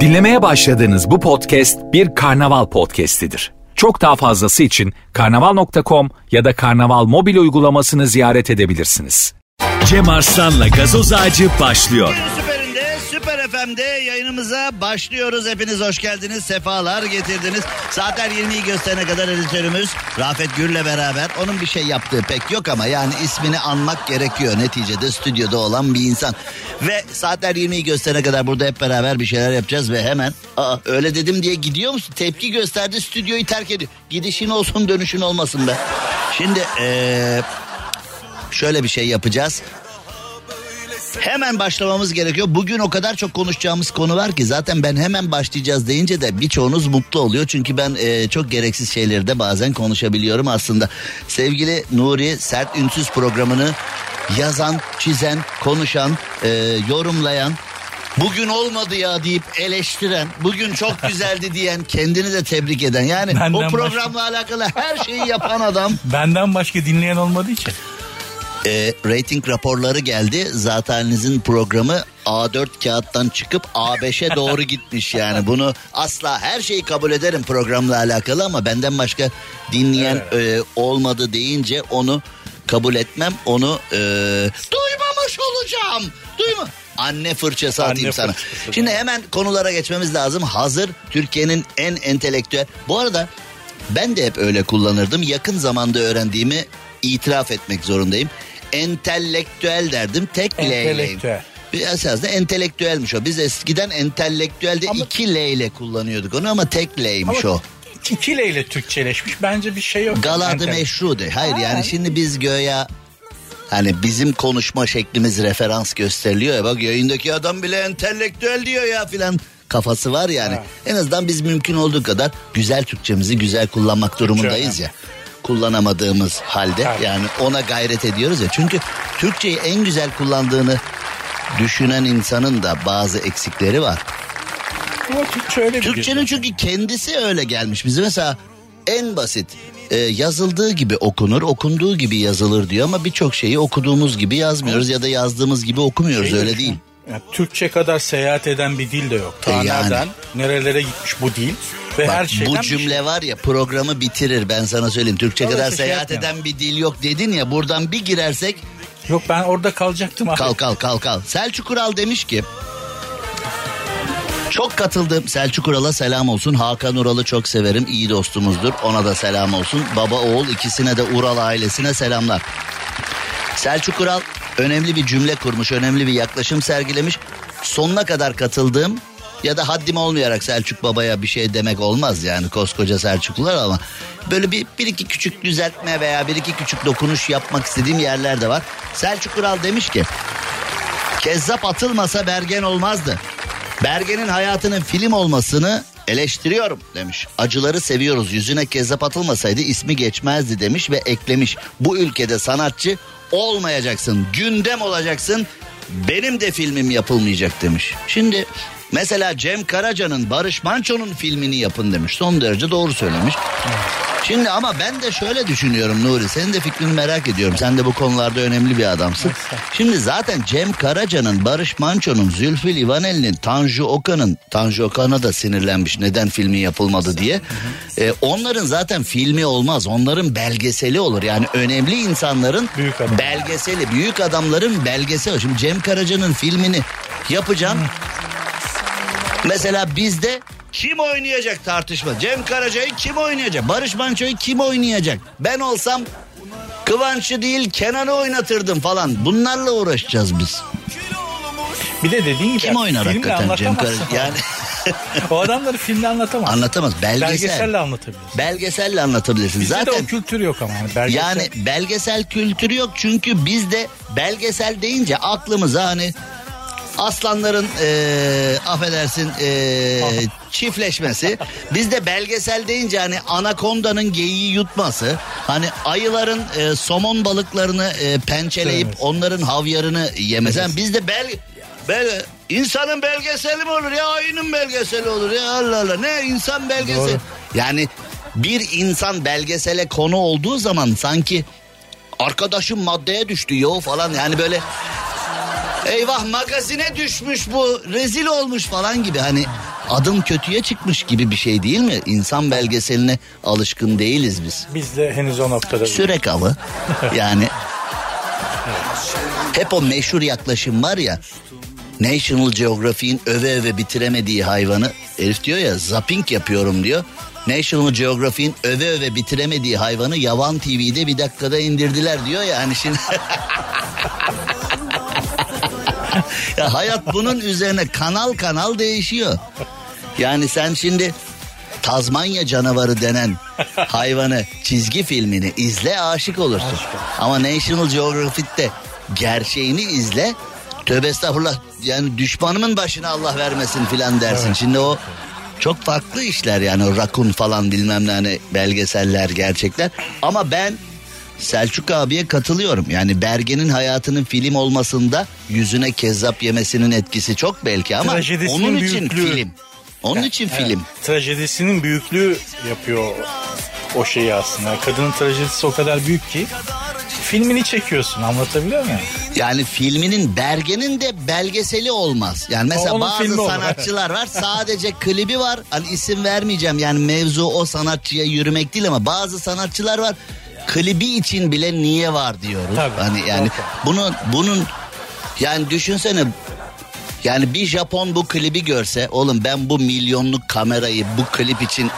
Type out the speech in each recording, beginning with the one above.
Dinlemeye başladığınız bu podcast bir karnaval podcastidir. Çok daha fazlası için karnaval.com ya da karnaval mobil uygulamasını ziyaret edebilirsiniz. Cem Arslan'la gazoz ağacı başlıyor. Süper FM'de yayınımıza başlıyoruz. Hepiniz hoş geldiniz, sefalar getirdiniz. Saatler 20'yi gösterene kadar editörümüz Rafet Gür'le beraber. Onun bir şey yaptığı pek yok ama yani ismini anmak gerekiyor. Neticede stüdyoda olan bir insan. Ve saatler 20'yi gösterene kadar burada hep beraber bir şeyler yapacağız ve hemen... Aa öyle dedim diye gidiyor musun? Tepki gösterdi, stüdyoyu terk ediyor. Gidişin olsun, dönüşün olmasın be. Şimdi ee, şöyle bir şey yapacağız. Hemen başlamamız gerekiyor. Bugün o kadar çok konuşacağımız konu var ki zaten ben hemen başlayacağız deyince de birçoğunuz mutlu oluyor. Çünkü ben e, çok gereksiz şeyleri de bazen konuşabiliyorum aslında. Sevgili Nuri Sert Ünsüz programını yazan, çizen, konuşan, e, yorumlayan, bugün olmadı ya deyip eleştiren, bugün çok güzeldi diyen, kendini de tebrik eden. Yani Benden o programla alakalı her şeyi yapan adam. Benden başka dinleyen olmadığı için. E, rating raporları geldi. Zatenizin programı A4 kağıttan çıkıp A5'e doğru gitmiş yani. Bunu asla her şeyi kabul ederim programla alakalı ama benden başka dinleyen e, olmadı deyince onu kabul etmem. Onu e, duymamış olacağım. Duyma. Anne fırçası Anne atayım sana. fırçası. Şimdi hemen konulara geçmemiz lazım. Hazır Türkiye'nin en entelektüel. Bu arada ben de hep öyle kullanırdım. Yakın zamanda öğrendiğimi itiraf etmek zorundayım. Entelektüel derdim. Tek L ile. Entelektüel. Bir esasında entelektüelmiş o. Biz eskiden entelektüelde Ama- iki L ile kullanıyorduk onu ama tek L'ymiş o. iki L ile Türkçeleşmiş. Bence bir şey yok. Galadı meşru de. Hayır Ha. yani şimdi biz göya hani bizim konuşma şeklimiz referans gösteriliyor ya. Bak yayındaki adam bile entelektüel diyor ya filan kafası var yani. Ha. En azından biz mümkün olduğu kadar güzel Türkçemizi güzel kullanmak durumundayız ya. Kullanamadığımız halde Tabii. yani ona gayret ediyoruz ya. Çünkü Türkçeyi en güzel kullandığını düşünen insanın da bazı eksikleri var. Ama Türkçe öyle Türkçenin çünkü kendisi öyle gelmiş. Bize mesela en basit e, yazıldığı gibi okunur, okunduğu gibi yazılır diyor ama birçok şeyi okuduğumuz gibi yazmıyoruz ya da yazdığımız gibi okumuyoruz Şey öyle şu, değil. Yani Türkçe kadar seyahat eden bir dil de yok. Ta E yani. nerelere gitmiş bu dil ve Bak, her şeyden bu bir cümle şey. var ya programı bitirir ben sana söyleyeyim. Türkçe Öyle kadar şey seyahat yapmayalım. eden bir dil yok dedin ya buradan bir girersek Yok ben orada kalacaktım abi. Kal kal kal kal. Selçuk Ural demiş ki çok katıldım. Selçuk Ural'a selam olsun. Hakan Ural'ı çok severim. İyi dostumuzdur. Ona da selam olsun. Baba oğul ikisine de Ural ailesine selamlar. Selçuk Ural önemli bir cümle kurmuş. Önemli bir yaklaşım sergilemiş. Sonuna kadar katıldığım ya da haddim olmayarak Selçuk Baba'ya bir şey demek olmaz yani koskoca Selçuklular ama böyle bir, bir iki küçük düzeltme veya bir iki küçük dokunuş yapmak istediğim yerler de var. Selçuk Ural demiş ki Kezzap atılmasa Bergen olmazdı. Bergen'in hayatının film olmasını eleştiriyorum demiş. Acıları seviyoruz. Yüzüne kezzap atılmasaydı ismi geçmezdi demiş ve eklemiş. Bu ülkede sanatçı olmayacaksın. Gündem olacaksın. Benim de filmim yapılmayacak demiş. Şimdi mesela Cem Karaca'nın Barış Manço'nun filmini yapın demiş. Son derece doğru söylemiş. Şimdi ama ben de şöyle düşünüyorum Nuri. Senin de fikrini merak ediyorum. Sen de bu konularda önemli bir adamsın. Şimdi zaten Cem Karaca'nın, Barış Manço'nun, Zülfü Livaneli'nin, Tanju Okan'ın, Tanju Okan'a da sinirlenmiş neden filmi yapılmadı diye. Ee, onların zaten filmi olmaz. Onların belgeseli olur. Yani önemli insanların Büyük adam. belgeseli, büyük adamların belgeseli. Şimdi Cem Karaca'nın filmini yapacaksın. Mesela bizde kim oynayacak tartışma? Cem Karaca'yı kim oynayacak? Barış Manço'yu kim oynayacak? Ben olsam Kıvanç'ı değil Kenan'ı oynatırdım falan. Bunlarla uğraşacağız biz. Bir de dediğin gibi Kim oynar hakikaten Cem Karaca? Yani o adamları filmle anlatamaz. anlatamaz. Belgesel. Belgeselle anlatabilirsin. Belgeselle anlatabilirsin. Bizde de Zaten o kültür yok ama yani belgesel. Yani belgesel kültürü yok çünkü bizde belgesel deyince aklımıza hani aslanların eee, affedersin eee, çiftleşmesi. Bizde belgesel deyince hani anakondanın geyiği yutması. Hani ayıların eee, somon balıklarını eee, pençeleyip Evet. onların havyarını yemesi. Yani bizde bel, bel insanın belgeseli mi olur ya ayının belgeseli olur ya Allah Allah ne insan belgeseli. Doğru. Yani bir insan belgesele konu olduğu zaman sanki arkadaşım maddeye düştü yo falan yani böyle Eyvah magazine düşmüş bu rezil olmuş falan gibi hani adım kötüye çıkmış gibi bir şey değil mi? İnsan belgeseline alışkın değiliz biz. Biz de henüz o noktada. Sürek avı yani hep o meşhur yaklaşım var ya National Geographic'in öve öve bitiremediği hayvanı herif diyor ya zapping yapıyorum diyor. National Geographic'in öve öve bitiremediği hayvanı Yavan TV'de bir dakikada indirdiler diyor ya hani şimdi. ya hayat bunun üzerine kanal kanal değişiyor. Yani sen şimdi Tazmanya canavarı denen hayvanı çizgi filmini izle aşık olursun. Ama National Geographic'te gerçeğini izle tövbe estağfurullah yani düşmanımın başına Allah vermesin filan dersin. Şimdi o çok farklı işler yani o rakun falan bilmem ne hani belgeseller gerçekler. Ama ben Selçuk abiye katılıyorum. Yani Bergen'in hayatının film olmasında yüzüne kezzap yemesinin etkisi çok belki ama onun için büyüklüğü. film. Onun için Evet, film. Trajedisinin büyüklüğü yapıyor o şeyi aslında. Kadının trajedisi o kadar büyük ki filmini çekiyorsun anlatabiliyor muyum? Yani filminin Bergen'in de belgeseli olmaz. Yani mesela Onun bazı olur, sanatçılar var sadece klibi var. Hani isim vermeyeceğim yani mevzu o sanatçıya yürümek değil ama bazı sanatçılar var. Klibi için bile niye var diyoruz. Tabii, hani yani doğru. bunun bunun yani düşünsene yani bir Japon bu klibi görse oğlum ben bu milyonluk kamerayı bu klip için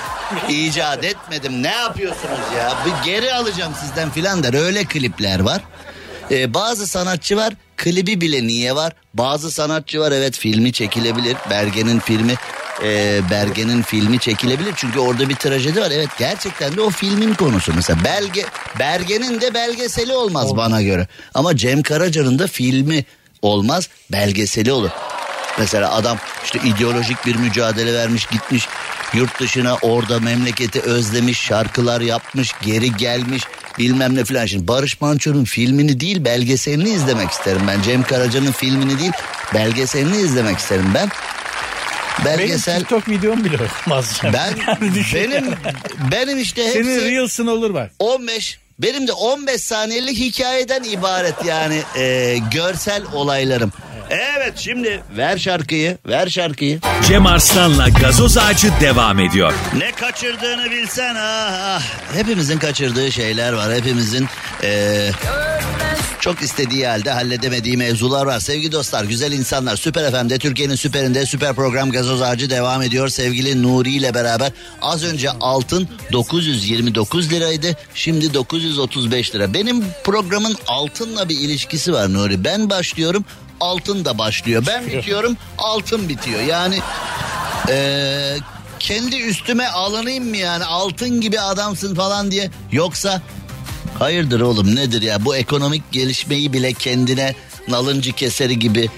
icat etmedim. Ne yapıyorsunuz ya? Bir geri alacağım sizden filan der. Öyle klipler var. Ee, bazı sanatçı var klibi bile niye var? Bazı sanatçı var evet filmi çekilebilir. Bergen'in filmi e, Bergen'in filmi çekilebilir. Çünkü orada bir trajedi var. Evet gerçekten de o filmin konusu. Mesela belge Bergen'in de belgeseli olmaz bana göre. Ama Cem Karaca'nın da filmi olmaz belgeseli olur. Mesela adam işte ideolojik bir mücadele vermiş gitmiş yurt dışına orada memleketi özlemiş şarkılar yapmış geri gelmiş bilmem ne filan. Şimdi Barış Manço'nun filmini değil belgeselini izlemek isterim ben. Cem Karaca'nın filmini değil belgeselini izlemek isterim ben. Belgesel Benim TikTok videom bile olmaz. ben Yani benim benim işte hepsi Senin Reels'ın olur bak. 15 benim de 15 saniyelik hikayeden ibaret yani e, görsel olaylarım. Evet şimdi ver şarkıyı ver şarkıyı. Cem Arslan'la gazoz ağacı devam ediyor. Ne kaçırdığını bilsen ah, ah. Hepimizin kaçırdığı şeyler var hepimizin e, çok istediği halde halledemediği mevzular var. Sevgili dostlar, güzel insanlar. Süper FM'de Türkiye'nin süperinde süper program gazoz ağacı devam ediyor. Sevgili Nuri ile beraber az önce altın 929 liraydı. Şimdi 935 lira. Benim programın altınla bir ilişkisi var Nuri. Ben başlıyorum altın da başlıyor. Ben bitiyorum altın bitiyor. Yani eee, kendi üstüme alınayım mı yani altın gibi adamsın falan diye. Yoksa Hayırdır oğlum nedir ya bu ekonomik gelişmeyi bile kendine nalıncı keseri gibi.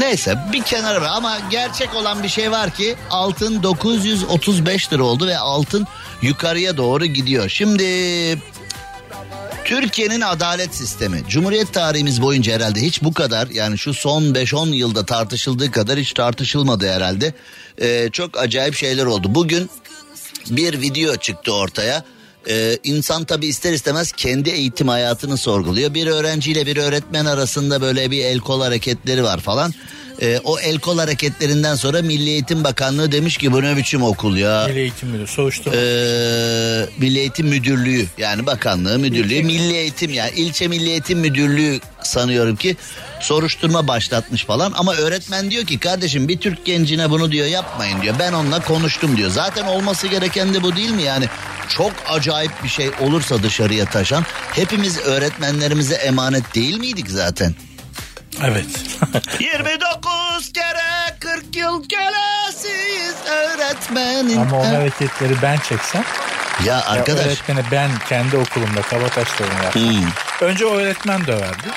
Neyse bir kenara ama gerçek olan bir şey var ki altın 935 lira oldu ve altın yukarıya doğru gidiyor. Şimdi Türkiye'nin adalet sistemi Cumhuriyet tarihimiz boyunca herhalde hiç bu kadar yani şu son 5-10 yılda tartışıldığı kadar hiç tartışılmadı herhalde. Ee, çok acayip şeyler oldu. Bugün bir video çıktı ortaya. Ee, insan tabi ister istemez kendi eğitim hayatını sorguluyor. Bir öğrenciyle bir öğretmen arasında böyle bir el kol hareketleri var falan. Ee, o el kol hareketlerinden sonra Milli Eğitim Bakanlığı demiş ki bu ne biçim okul ya. Milli Eğitim Müdürü soruşturma. Ee, Milli Eğitim Müdürlüğü yani bakanlığı müdürlüğü Milli Eğitim yani ilçe Milli Eğitim Müdürlüğü sanıyorum ki soruşturma başlatmış falan ama öğretmen diyor ki kardeşim bir Türk gencine bunu diyor yapmayın diyor ben onunla konuştum diyor zaten olması gereken de bu değil mi yani çok acayip bir şey olursa dışarıya taşan hepimiz öğretmenlerimize emanet değil miydik zaten? Evet. 29 kere 40 yıl kölesiyiz öğretmenin. Ama o hareketleri ben çeksem. Ya ya arkadaş öğretmeni ben kendi okulumda Kabataş'ta yaptım. Hmm. Önce o öğretmen döverdi.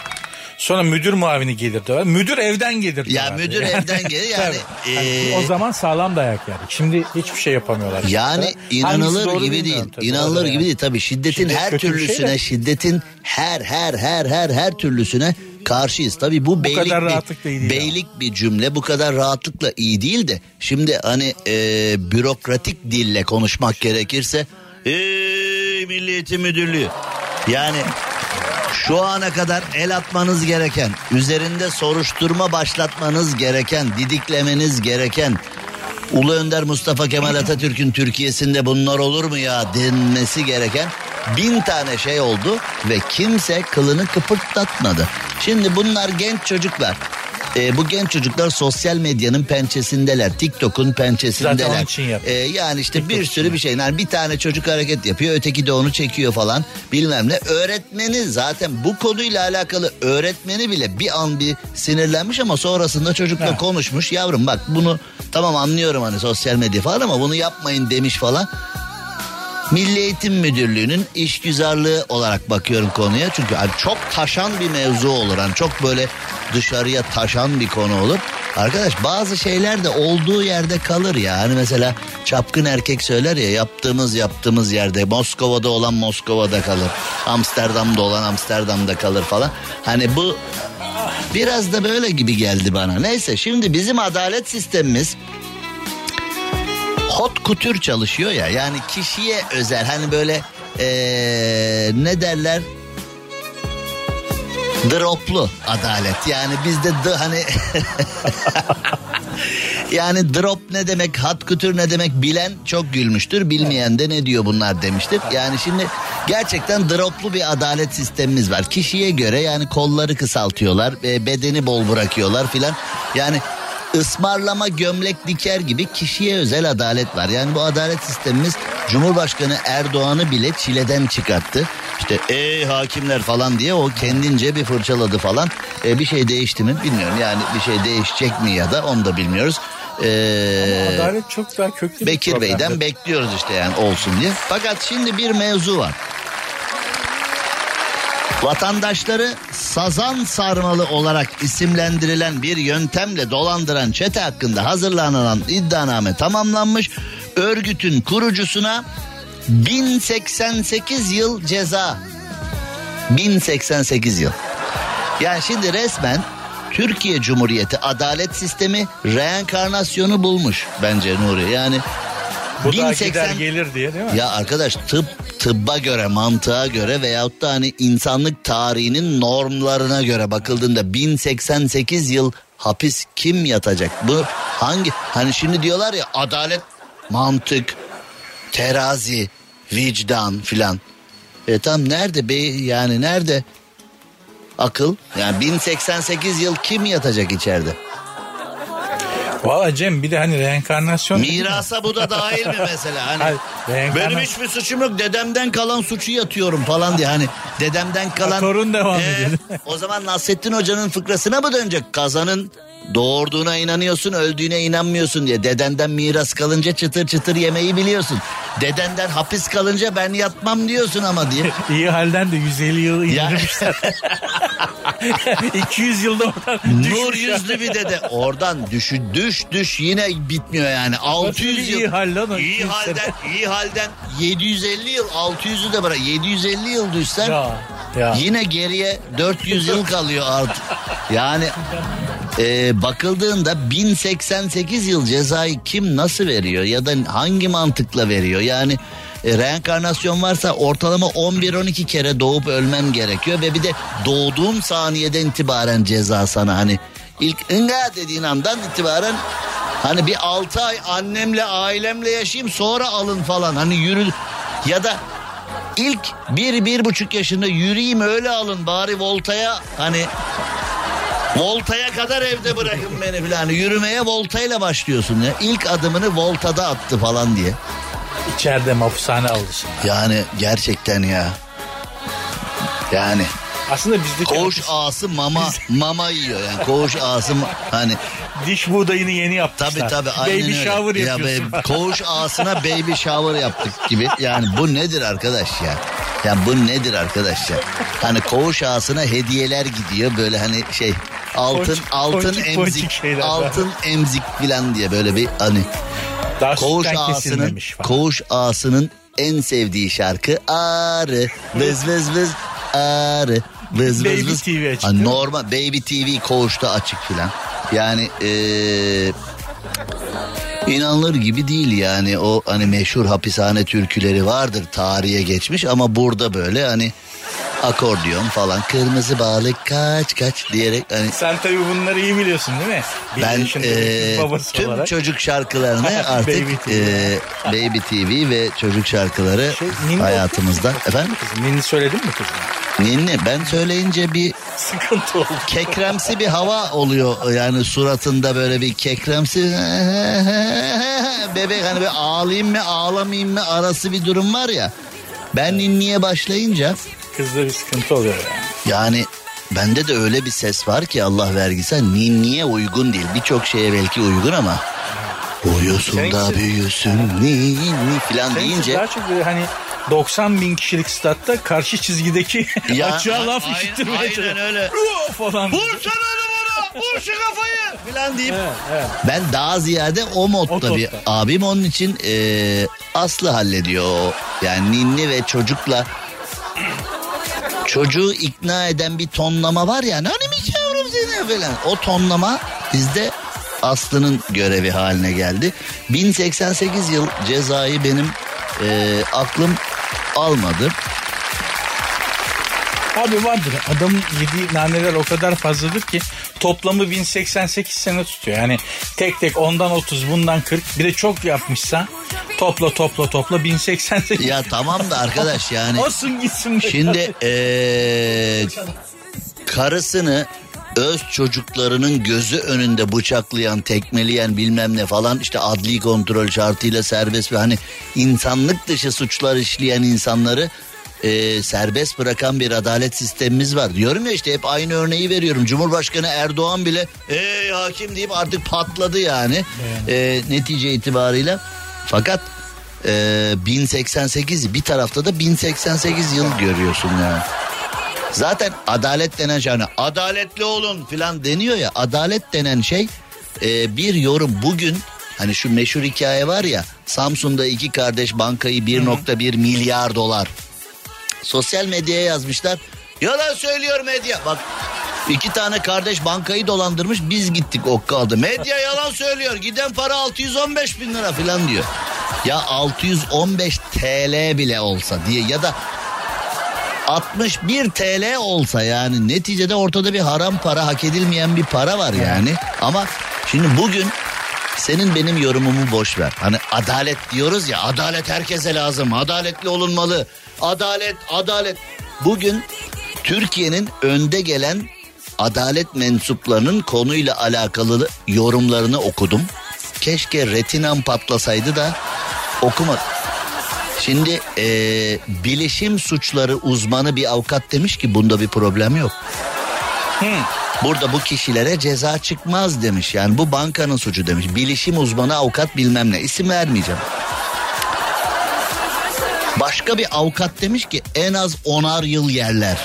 Sonra müdür muavini gelir döver. Müdür evden gelir Ya döverdi. müdür evden gelir yani, ee, o zaman sağlam dayak yerdik. Şimdi hiçbir şey yapamıyorlar. Yani inanılır gibi değil. tabii. İnanılır gibi yani. değil. Tabii şiddetin Şiddet her şey türlüsüne, de. şiddetin her her her her her türlüsüne karşıyız. Tabii bu, beylik kadar bir, değil beylik bir cümle. Bu kadar rahatlıkla iyi değil de şimdi hani e, bürokratik dille konuşmak gerekirse Ey Milli Eğitim Müdürlüğü yani Şu ana kadar el atmanız gereken, üzerinde soruşturma başlatmanız gereken, didiklemeniz gereken, Ulu Önder Mustafa Kemal Atatürk'ün Türkiye'sinde bunlar olur mu ya denmesi gereken bin tane şey oldu ve kimse kılını kıpırdatmadı. Şimdi bunlar genç çocuklar. Ee, bu genç çocuklar sosyal medyanın pençesindeler. TikTok'un Zaten pençesindeler. onun için. Ee, yani işte bir sürü bir şey. Yani bir tane çocuk hareket yapıyor, öteki de onu çekiyor falan. Bilmem ne. Öğretmeni zaten bu konuyla alakalı öğretmeni bile bir an bir sinirlenmiş ama sonrasında çocukla Ha. konuşmuş. Yavrum bak bunu tamam anlıyorum hani sosyal medya falan ama bunu yapmayın demiş falan. Milli Eğitim Müdürlüğü'nün işgüzarlığı olarak bakıyorum konuya. Çünkü hani çok taşan bir mevzu olur. Hani çok böyle dışarıya taşan bir konu olur. Arkadaş bazı şeyler de olduğu yerde kalır ya. Hani mesela çapkın erkek söyler ya yaptığımız yaptığımız yerde Moskova'da olan Moskova'da kalır. Amsterdam'da olan Amsterdam'da kalır falan. Hani bu biraz da böyle gibi geldi bana. Neyse şimdi bizim adalet sistemimiz hot couture çalışıyor ya. Yani kişiye özel. Hani böyle ee, ne derler? Droplu adalet. Yani bizde d hani yani drop ne demek hat couture ne demek bilen çok gülmüştür. Bilmeyen de ne diyor bunlar demiştir. Yani şimdi gerçekten droplu bir adalet sistemimiz var. Kişiye göre yani kolları kısaltıyorlar bedeni bol bırakıyorlar filan. Yani ısmarlama gömlek diker gibi kişiye özel adalet var. Yani bu adalet sistemimiz Cumhurbaşkanı Erdoğan'ı bile çileden çıkarttı. İşte ey hakimler falan diye o kendince bir fırçaladı falan. E, bir şey değişti mi bilmiyorum. Yani bir şey değişecek mi ya da onu da bilmiyoruz. Ee, Adalet çok daha köklü Bekir. Bey'den bekliyoruz işte yani olsun diye. Fakat şimdi bir mevzu var. Vatandaşları sazan sarmalı olarak isimlendirilen bir yöntemle dolandıran çete hakkında hazırlanan iddianame tamamlanmış. Örgütün kurucusuna 1088 yıl ceza. 1088 yıl. Yani şimdi resmen Türkiye Cumhuriyeti adalet sistemi reenkarnasyonu bulmuş bence Nuri. Yani Bu da 1080 gider gelir diye değil mi? ya arkadaş tıp tıbba göre mantığa göre veyahut da hani insanlık tarihinin normlarına göre bakıldığında 1088 yıl hapis kim yatacak? Bu hangi hani şimdi diyorlar ya adalet mantık terazi vicdan filan. E tam nerede be yani nerede akıl? Yani 1088 yıl kim yatacak içeride? Valla Cem bir de hani reenkarnasyon... Mirasa bu da dahil mi mesela? Hani Hayır, reenkarnasyon- benim hiçbir suçum yok. Dedemden kalan suçu yatıyorum falan diye. Hani dedemden kalan... torun devam ediyor. O zaman Nasrettin Hoca'nın fıkrasına mı dönecek? Kazanın doğurduğuna inanıyorsun, öldüğüne inanmıyorsun diye. Dedenden miras kalınca çıtır çıtır yemeği biliyorsun. Dedenden hapis kalınca ben yatmam diyorsun ama diye. İyi halden de 150 yıl indirmişler. 200 yılda oradan Nur yüzlü bir dede. Oradan düş, düş düş yine bitmiyor yani. 600 yıl. iyi hal lan o İyi 200 halden, iyi halden 750 yıl 600'ü de bırak 750 yıl düşsen Ya, ya. yine geriye 400 yıl kalıyor artık. Yani e, bakıldığında 1088 yıl cezayı kim nasıl veriyor ya da hangi mantıkla veriyor? Yani e, reenkarnasyon varsa ortalama 11-12 kere doğup ölmem gerekiyor ve bir de doğduğum saniyeden itibaren ceza sana. Hani ilk ınga dediğin andan itibaren hani bir 6 ay annemle ailemle yaşayayım sonra alın falan. Hani yürü ya da ilk bir bir buçuk yaşında yürüyeyim öyle alın bari voltaya. Hani voltaya kadar evde bırakın beni falan yürümeye voltayla başlıyorsun ya. İlk adımını voltada attı falan diye. İçeride mahpushane şimdi. yani gerçekten ya. Yani. Aslında bizdeki koğuş hapis- ağası mama mama yiyor yani. Koğuş ağası hani. Diş buğdayını yeni yapmışlar. tabi tabi aynen Baby öyle. shower ya yapıyorsun. be- koğuş ağasına baby shower yaptık gibi. Yani bu nedir arkadaş ya ya bu nedir arkadaş ya hani koğuş ağasına hediyeler gidiyor böyle hani şey altın Ponçik- altın ponçik emzik ponçik altın emzik filan diye böyle bir hani Daha Koğuş ağasının. Koğuş ağasının en sevdiği şarkı Arı vız vız vız Arı vız Baby vız vız. TV açık Ha, değil mi? normal Baby TV Koğuş'ta açık filan. Yani eee inanılır gibi değil yani o hani meşhur hapishane türküleri vardır tarihe geçmiş ama burada böyle hani akordiyon falan kırmızı balık kaç kaç diyerek hani Sen tabii bunları iyi biliyorsun değil mi? Bir ben e, tüm olarak. çocuk şarkılarını artık Baby TV. e, Baby TV ve çocuk şarkıları Şey, hayatımızda. Efendim? Kızım, ninni söyledin mi kızım? Ninni ben söyleyince bir Sıkıntı oldu. kekremsi bir hava oluyor yani suratında böyle bir kekremsi bebek hani bir ağlayayım mı ağlamayayım mı arası bir durum var ya. Ben ninniye başlayınca Kızda bir sıkıntı oluyor yani. yani bende de öyle bir ses var ki Allah vergisi ninniye uygun değil. Birçok şeye belki uygun ama uyusun da büyüsün ninni falan Senin deyince daha çok böyle hani 90 bin kişilik statta karşı çizgideki Ya, açığa laf aynen- işittirmeye aynen öyle. Ruh falan. Vursana bana vur şu kafayı falan deyip Evet, evet. Ben daha ziyade o modda O topta. bir abim onun için e, Aslı hallediyor. Yani ninni ve çocukla çocuğu ikna eden bir tonlama var ya. Hani mi yavrum seni falan. O tonlama bizde Aslı'nın görevi haline geldi. 1088 yıl cezayı benim e, aklım almadı. Abi vardır adamın yediği naneler o kadar fazladır ki toplamı 1088 sene tutuyor. Yani tek tek ondan 30 bundan 40 bir de çok yapmışsa topla topla topla 1088. Ya tamam da arkadaş yani. Olsun gitsin. Şimdi eee, karısını öz çocuklarının gözü önünde bıçaklayan, tekmeleyen bilmem ne falan işte adli kontrol şartıyla serbest ve hani insanlık dışı suçlar işleyen insanları eee, serbest bırakan bir adalet sistemimiz var. Diyorum ya işte hep aynı örneği veriyorum. Cumhurbaşkanı Erdoğan bile ey hakim deyip artık patladı yani Eee, netice itibarıyla. Fakat eee 1088 bir tarafta da 1088 yıl görüyorsun yani. Zaten adalet denen şey hani adaletli olun filan deniyor ya adalet denen şey e, bir yorum bugün hani şu meşhur hikaye var ya Samsun'da iki kardeş bankayı 1.1 milyar dolar. Sosyal medyaya yazmışlar. Yalan söylüyor medya. Bak iki tane kardeş bankayı dolandırmış biz gittik okkadı medya yalan söylüyor giden para 615 bin lira filan diyor. Ya 615 TL bile olsa diye ya da 61 TL olsa yani neticede ortada bir haram para hak edilmeyen bir para var yani. Ama şimdi bugün senin benim yorumumu boş ver. Hani adalet diyoruz ya adalet herkese lazım. Adaletli olunmalı. Adalet adalet. Bugün Türkiye'nin önde gelen adalet mensuplarının konuyla alakalı yorumlarını okudum. Keşke retinam patlasaydı da okumadım. Şimdi eee, bilişim suçları uzmanı bir avukat demiş ki bunda bir problem yok. Burada bu kişilere ceza çıkmaz demiş. Yani bu bankanın suçu demiş. Bilişim uzmanı avukat bilmem ne. İsim vermeyeceğim. Başka bir avukat demiş ki en az onar yıl yerler.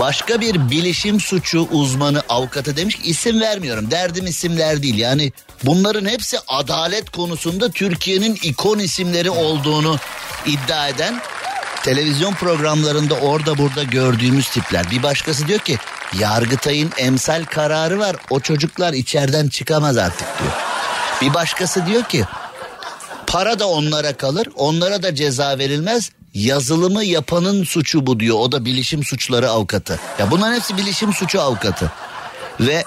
Başka bir bilişim suçu uzmanı avukatı demiş ki isim vermiyorum. Derdim isimler değil. Yani bunların hepsi adalet konusunda Türkiye'nin ikon isimleri olduğunu iddia eden televizyon programlarında orada burada gördüğümüz tipler. Bir başkası diyor ki Yargıtay'ın emsal kararı var. O çocuklar içeriden çıkamaz artık diyor. Bir başkası diyor ki para da onlara kalır. Onlara da ceza verilmez. Yazılımı yapanın suçu bu diyor. O da bilişim suçları avukatı. Ya bunların hepsi bilişim suçu avukatı. Ve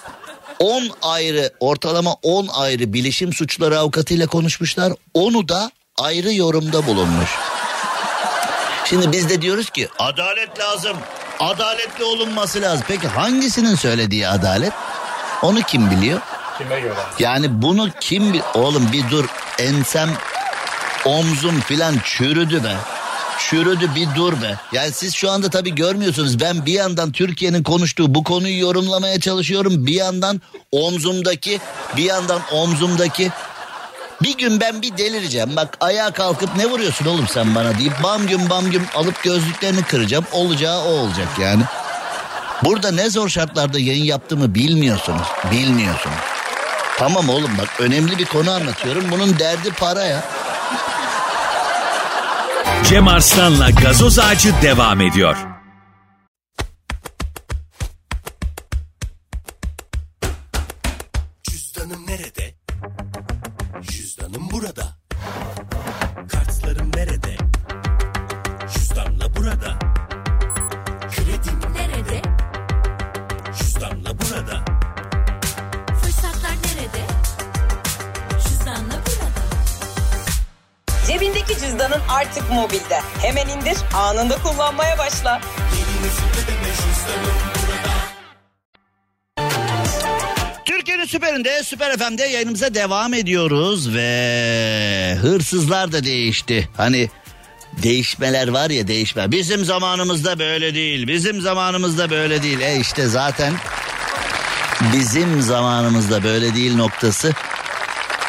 10 ayrı ortalama 10 ayrı bilişim suçları avukatıyla konuşmuşlar. Onu da ayrı yorumda bulunmuş. Şimdi biz de diyoruz ki adalet lazım. Adaletli olunması lazım. Peki hangisinin söylediği adalet? Onu kim biliyor? Kime göre? Yani bunu kim. Oğlum bir dur ensem omzum filan çürüdü be. Çürüdü bir dur be. Yani siz şu anda tabii görmüyorsunuz. Ben bir yandan Türkiye'nin konuştuğu bu konuyu yorumlamaya çalışıyorum. Bir yandan omzumdaki, bir yandan omzumdaki. Bir gün ben bir delireceğim. Bak ayağa kalkıp ne vuruyorsun oğlum sen bana deyip bam güm bam güm alıp gözlüklerini kıracağım. Olacağı o olacak yani. Burada ne zor şartlarda yayın yaptığımı bilmiyorsunuz. Bilmiyorsunuz. Tamam oğlum bak önemli bir konu anlatıyorum. Bunun derdi para ya. Cem Arslan'la gazoz ağacı devam ediyor. FM'de yayınımıza devam ediyoruz ve hırsızlar da değişti. Hani değişmeler var ya değişme. Bizim zamanımızda böyle değil. Bizim zamanımızda böyle değil. E işte zaten bizim zamanımızda böyle değil noktası.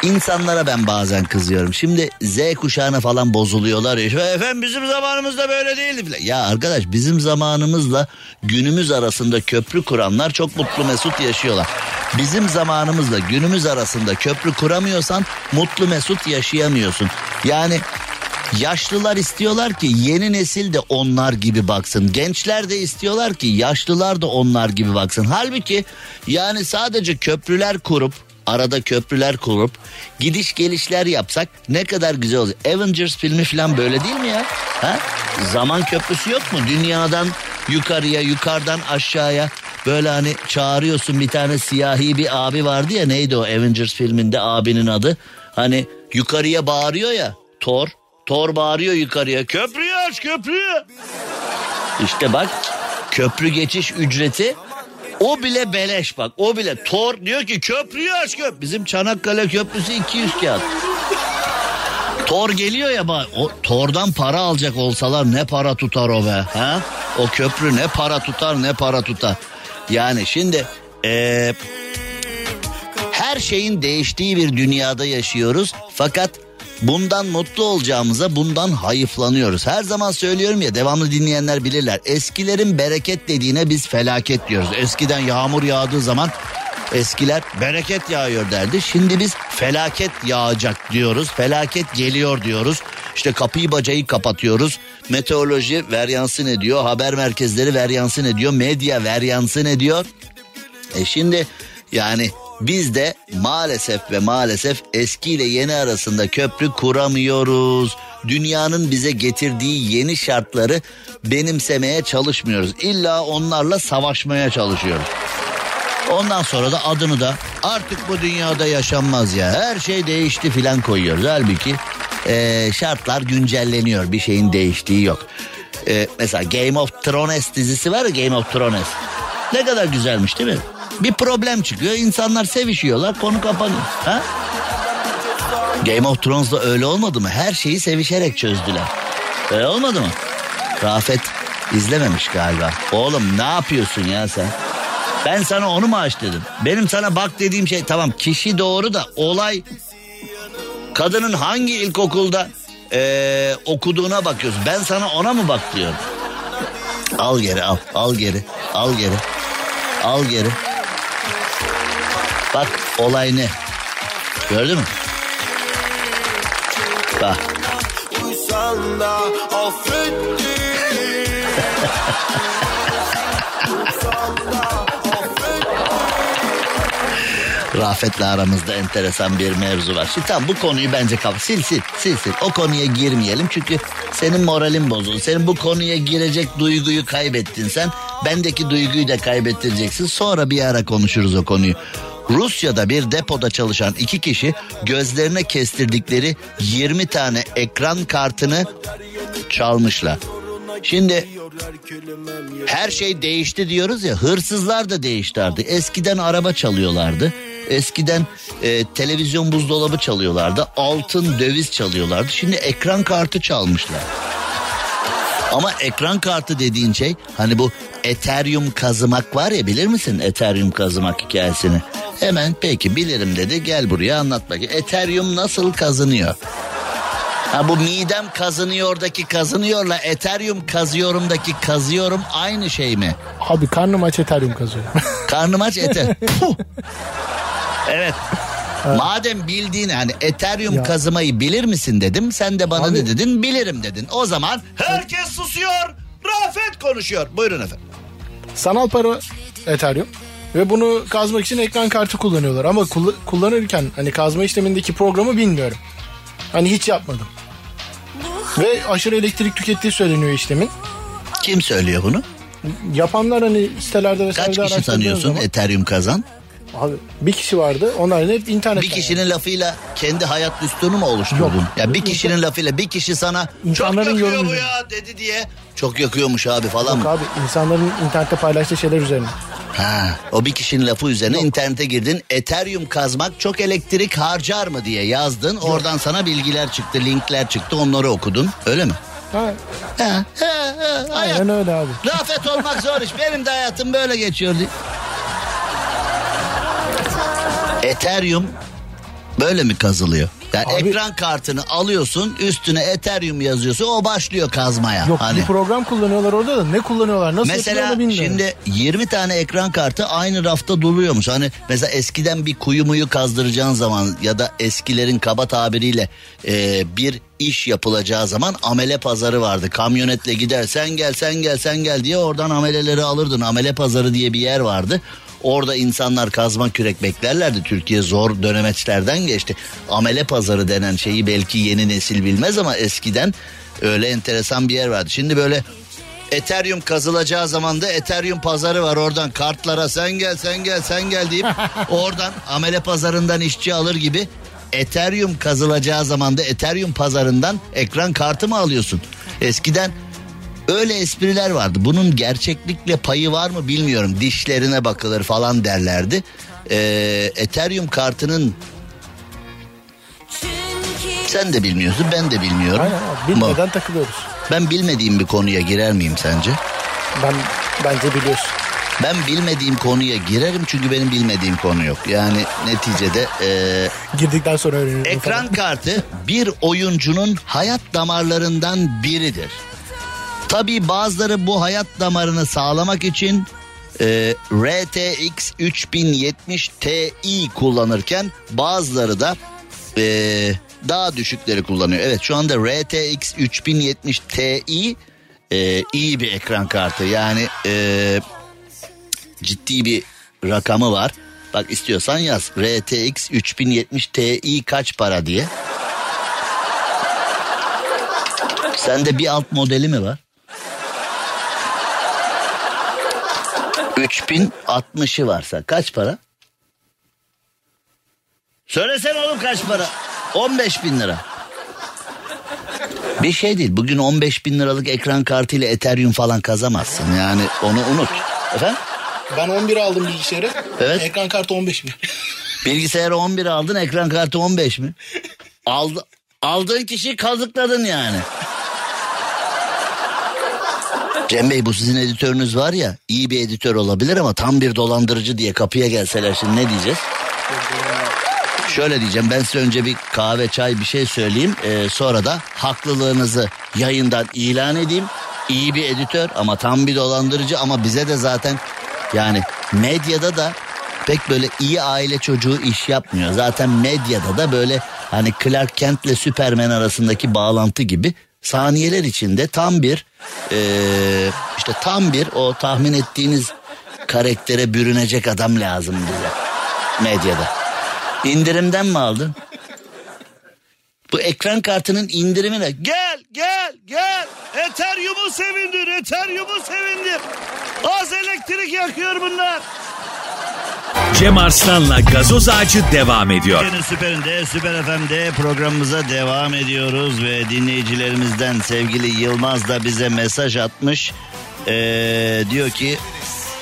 İnsanlara ben bazen kızıyorum. Şimdi Z kuşağına falan bozuluyorlar ya. Efendim bizim zamanımızda böyle değildi falan. Ya arkadaş bizim zamanımızla günümüz arasında köprü kuranlar çok mutlu mesut yaşıyorlar. Bizim zamanımızla günümüz arasında köprü kuramıyorsan mutlu mesut yaşayamıyorsun. Yani Yaşlılar istiyorlar ki yeni nesil de onlar gibi baksın. Gençler de istiyorlar ki yaşlılar da onlar gibi baksın. Halbuki yani sadece köprüler kurup arada köprüler kurup gidiş gelişler yapsak ne kadar güzel olur. Avengers filmi falan böyle değil mi ya? Ha? Zaman köprüsü yok mu? Dünyadan yukarıya, yukarıdan aşağıya böyle hani çağırıyorsun bir tane siyahi bir abi vardı ya neydi o Avengers filminde abinin adı? Hani yukarıya bağırıyor ya Thor. Thor bağırıyor yukarıya köprüyü aç köprüyü. İşte bak köprü geçiş ücreti o bile beleş bak o bile Thor diyor ki köprüyü aç köp. Bizim Çanakkale Köprüsü 200 kağıt. Thor geliyor ya bak o Thor'dan para alacak olsalar ne para tutar o be ha? O köprü ne para tutar ne para tutar. Yani şimdi eee, her şeyin değiştiği bir dünyada yaşıyoruz fakat bundan mutlu olacağımıza bundan hayıflanıyoruz. Her zaman söylüyorum ya devamlı dinleyenler bilirler. Eskilerin bereket dediğine biz felaket diyoruz. Eskiden yağmur yağdığı zaman eskiler bereket yağıyor derdi. Şimdi biz felaket yağacak diyoruz. Felaket geliyor diyoruz. İşte kapıyı bacayı kapatıyoruz. Meteoroloji veryansın ediyor. Haber merkezleri veryansın ediyor. Medya veryansın ediyor. E şimdi yani biz de maalesef ve maalesef eski ile yeni arasında köprü kuramıyoruz. Dünyanın bize getirdiği yeni şartları benimsemeye çalışmıyoruz. İlla onlarla savaşmaya çalışıyoruz. Ondan sonra da adını da artık bu dünyada yaşanmaz ya. Her şey değişti filan koyuyoruz. Halbuki e, şartlar güncelleniyor. Bir şeyin değiştiği yok. E, mesela Game of Thrones dizisi var ya Game of Thrones. Ne kadar güzelmiş değil mi? Bir problem çıkıyor. insanlar sevişiyorlar. Konu kapanıyor. Ha? Game of Thrones'da öyle olmadı mı? Her şeyi sevişerek çözdüler. Öyle olmadı mı? Rafet izlememiş galiba. Oğlum ne yapıyorsun ya sen? Ben sana onu mu aç dedim. Benim sana bak dediğim şey tamam kişi doğru da olay kadının hangi ilkokulda eee, okuduğuna bakıyoruz. Ben sana ona mı bak diyorum. Al geri al al geri al geri al geri. Bak olay ne? Gördün mü? Bak. Rafet'le aramızda enteresan bir mevzu var. Şimdi tamam bu konuyu bence kap sil sil sil sil. O konuya girmeyelim çünkü senin moralin bozuldu. Senin bu konuya girecek duyguyu kaybettin sen. Bendeki duyguyu da kaybettireceksin. Sonra bir ara konuşuruz o konuyu. Rusya'da bir depoda çalışan iki kişi gözlerine kestirdikleri 20 tane ekran kartını çalmışlar. Şimdi her şey değişti diyoruz ya hırsızlar da değişti. Eskiden araba çalıyorlardı. Eskiden e, televizyon buzdolabı çalıyorlardı. Altın döviz çalıyorlardı. Şimdi ekran kartı çalmışlar. Ama ekran kartı dediğin şey hani bu Ethereum kazımak var ya bilir misin Ethereum kazımak hikayesini? Hemen peki bilirim dedi gel buraya anlat bakayım. Ethereum nasıl kazınıyor? Ha bu midem kazınıyordaki kazınıyorla Ethereum kazıyorumdaki kazıyorum aynı şey mi? Abi karnım aç Ethereum kazıyor. Karnım aç Ether. Puh. evet. Madem bildiğin hani Ethereum Ya. kazımayı bilir misin dedim. Sen de bana Abi- ne dedin? Bilirim dedin. O zaman herkes susuyor. Rafet konuşuyor. Buyurun efendim. Sanal para Ethereum. Ve bunu kazmak için ekran kartı kullanıyorlar. Ama kull- kullanırken hani kazma işlemindeki programı bilmiyorum. Hani hiç yapmadım. Ve aşırı elektrik tükettiği söyleniyor işlemin. Kim söylüyor bunu? Yapanlar hani sitelerde vesairede Kaç kişi tanıyorsun zaman Ethereum kazan? Abi bir kişi vardı. Onlar hep internet. Bir kişinin lafıyla kendi hayat düsturunu mu oluşturdun? Yok. Ya bir kişinin lafıyla bir kişi sana çok İnsanların yakıyor bu ya dedi diye. Çok yakıyormuş abi falan Yok mı? abi insanların internette paylaştığı şeyler üzerine. Ha, o bir kişinin lafı üzerine internete girdin. Ethereum kazmak çok elektrik harcar mı diye yazdın. Oradan sana bilgiler çıktı, linkler çıktı. Onları okudun. Öyle mi? Ha, He, he, he, hayat. aynen öyle abi. Rafet olmak zor iş. Benim de hayatım böyle geçiyor. Ethereum böyle mi kazılıyor? Yani Abi- ekran kartını alıyorsun, üstüne Ethereum yazıyorsun, o başlıyor kazmaya. Yok hani. bir program kullanıyorlar orada da ne kullanıyorlar nasıl Mesela şimdi 20 tane ekran kartı aynı rafta doluyormuş. Hani mesela eskiden bir kuyu muyu kazdıracağın zaman ya da eskilerin kaba tabiriyle e, bir iş yapılacağı zaman amele pazarı vardı. Kamyonetle gider sen gel sen gel sen gel diye oradan ameleleri alırdın. Amele pazarı diye bir yer vardı. Orada insanlar kazma kürek beklerlerdi. Türkiye zor dönemeçlerden geçti. Amele pazarı denen şeyi belki yeni nesil bilmez ama eskiden öyle enteresan bir yer vardı. Şimdi böyle Ethereum kazılacağı zaman da Ethereum pazarı var oradan kartlara sen gel sen gel sen gel deyip oradan amele pazarından işçi alır gibi Ethereum kazılacağı zaman da Ethereum pazarından ekran kartı mı alıyorsun? Eskiden öyle espriler vardı. Bunun gerçeklikle payı var mı bilmiyorum. Dişlerine bakılır falan derlerdi. Ee, Ethereum kartının sen de bilmiyorsun ben de bilmiyorum. Aynen abi Ama bilmeden takılıyoruz. Ben bilmediğim bir konuya girer miyim sence? Ben bence biliyorsun. Ben bilmediğim konuya girerim çünkü benim bilmediğim konu yok. Yani neticede eee, Girdikten sonra öğreniyorum. ekran kartı bir oyuncunun hayat damarlarından biridir. Tabii bazıları bu hayat damarını sağlamak için eee, RTX 3070 Ti kullanırken bazıları da eee, daha düşükleri kullanıyor. Evet şu anda RTX 3070 Ti eee, iyi bir ekran kartı. Yani eee ciddi bir rakamı var. Bak istiyorsan yaz. RTX 3070 Ti kaç para diye. Sende bir alt modeli mi var? 3060'ı varsa kaç para? Söylesene oğlum kaç para? 15 bin lira. Bir şey değil. Bugün 15 bin liralık ekran kartıyla Ethereum falan kazamazsın. Yani onu unut. Efendim? Ben 11 aldım bilgisayarı. Evet. Ekran kartı 15 mi? Bilgisayarı 11 aldın ekran kartı 15 mi? Aldı, aldığın kişiyi kazıkladın yani. Cem Bey bu sizin editörünüz var ya iyi bir editör olabilir ama tam bir dolandırıcı diye kapıya gelseler şimdi ne diyeceğiz? Şöyle diyeceğim ben size önce bir kahve çay bir şey söyleyeyim Ee, sonra da haklılığınızı yayından ilan edeyim. İyi bir editör ama tam bir dolandırıcı ama bize de zaten yani medyada da pek böyle iyi aile çocuğu iş yapmıyor. Zaten medyada da böyle hani Clark Kent'le Superman arasındaki bağlantı gibi saniyeler içinde tam bir eee, işte tam bir o tahmin ettiğiniz karaktere bürünecek adam lazım bize medyada. İndirimden mi aldın? Bu ekran kartının indirimine gel gel gel Ethereum'u sevindir Ethereum'u sevindir az elektrik yakıyor bunlar. Cem Arslan'la gazoz ağacı devam ediyor. Türkiye'nin süperinde Süper FM'de programımıza devam ediyoruz ve dinleyicilerimizden sevgili Yılmaz da bize mesaj atmış. Ee, diyor ki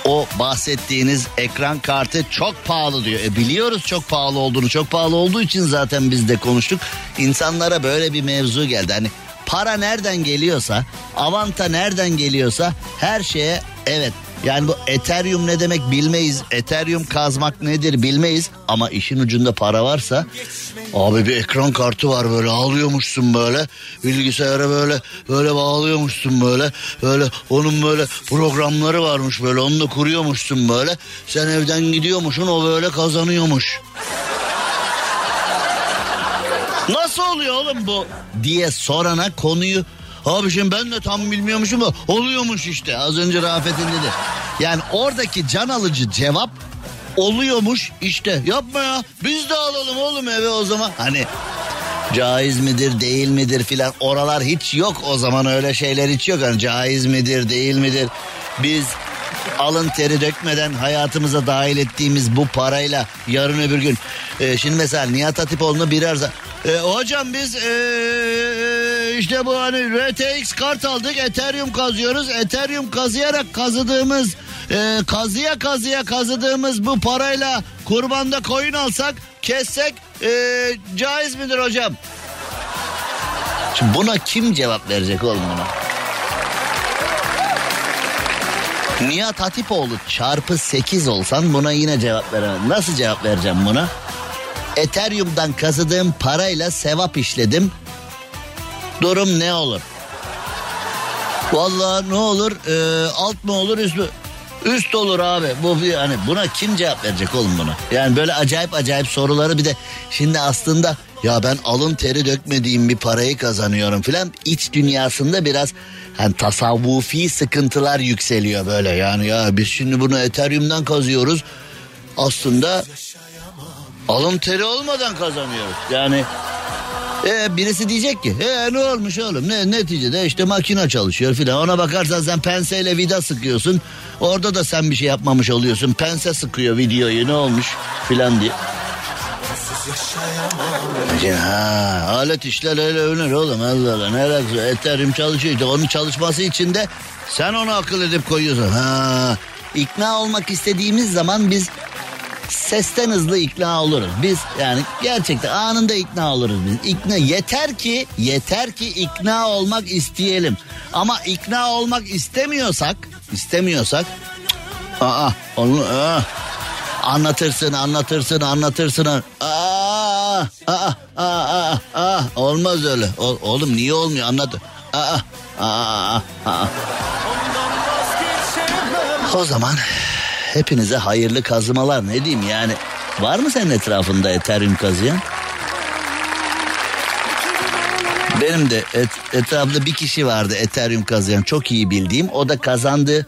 o bahsettiğiniz ekran kartı çok pahalı diyor. E biliyoruz çok pahalı olduğunu. Çok pahalı olduğu için zaten biz de konuştuk. İnsanlara böyle bir mevzu geldi. Hani para nereden geliyorsa, avanta nereden geliyorsa her şeye evet. Yani bu Ethereum ne demek bilmeyiz. Ethereum kazmak nedir bilmeyiz. Ama işin ucunda para varsa abi bir ekran kartı var böyle alıyormuşsun böyle. Bilgisayara böyle böyle bağlıyormuşsun böyle. Böyle onun böyle programları varmış böyle onu da kuruyormuşsun böyle. Sen evden gidiyormuşsun o böyle kazanıyormuş. Nasıl oluyor oğlum bu? Diye sorana konuyu Abi şimdi ben de tam bilmiyormuşum da oluyormuş işte. Az önce Rafet'in dedi. Yani oradaki can alıcı cevap oluyormuş işte. Yapma ya biz de alalım oğlum eve o zaman. Hani caiz midir değil midir filan oralar hiç yok o zaman öyle şeyler hiç yok. Hani caiz midir değil midir biz alın teri dökmeden hayatımıza dahil ettiğimiz bu parayla yarın öbür gün e, şimdi mesela Nihat Hatipoğlu'nu bir arza e, hocam biz e, işte bu hani RTX kart aldık Ethereum kazıyoruz Ethereum kazıyarak kazıdığımız e, kazıya kazıya kazıdığımız bu parayla kurbanda koyun alsak kessek e, caiz midir hocam? Şimdi buna kim cevap verecek oğlum buna? Nihat Hatipoğlu çarpı 8 olsan buna yine cevap veremem. Nasıl cevap vereceğim buna? Ethereum'dan kazıdığım parayla sevap işledim. Durum ne olur? Vallahi ne olur? Ee, alt mı olur üst mü? Üst olur abi. Bu hani buna kim cevap verecek oğlum buna? Yani böyle acayip acayip soruları bir de şimdi aslında ya ben alın teri dökmediğim bir parayı kazanıyorum filan iç dünyasında biraz hani tasavvufi sıkıntılar yükseliyor böyle yani ya biz şimdi bunu Ethereum'dan kazıyoruz. Aslında alın teri olmadan kazanıyoruz. Yani e, birisi diyecek ki e, ne olmuş oğlum ne neticede işte makine çalışıyor filan ona bakarsan sen penseyle vida sıkıyorsun orada da sen bir şey yapmamış oluyorsun pense sıkıyor videoyu ne olmuş filan diye. Ha, alet işler öyle övünür oğlum Allah Allah ne alakası? Ethereum çalışıyor işte onun çalışması için de sen onu akıl edip koyuyorsun. Ha, ikna olmak istediğimiz zaman biz sesten hızlı ikna oluruz. Biz yani gerçekten anında ikna oluruz biz. İkna yeter ki yeter ki ikna olmak isteyelim. Ama ikna olmak istemiyorsak istemiyorsak aa onu aa, anlatırsın anlatırsın anlatırsın. Aa, aa, aa, aa, olmaz öyle. O- oğlum niye olmuyor anlat. Aa, aa, aa, aa. O zaman hepinize hayırlı kazımalar ne diyeyim yani. Var mı senin etrafında Ethereum kazıyan? Benim de et, etrafımda bir kişi vardı Ethereum kazıyan çok iyi bildiğim. O da kazandı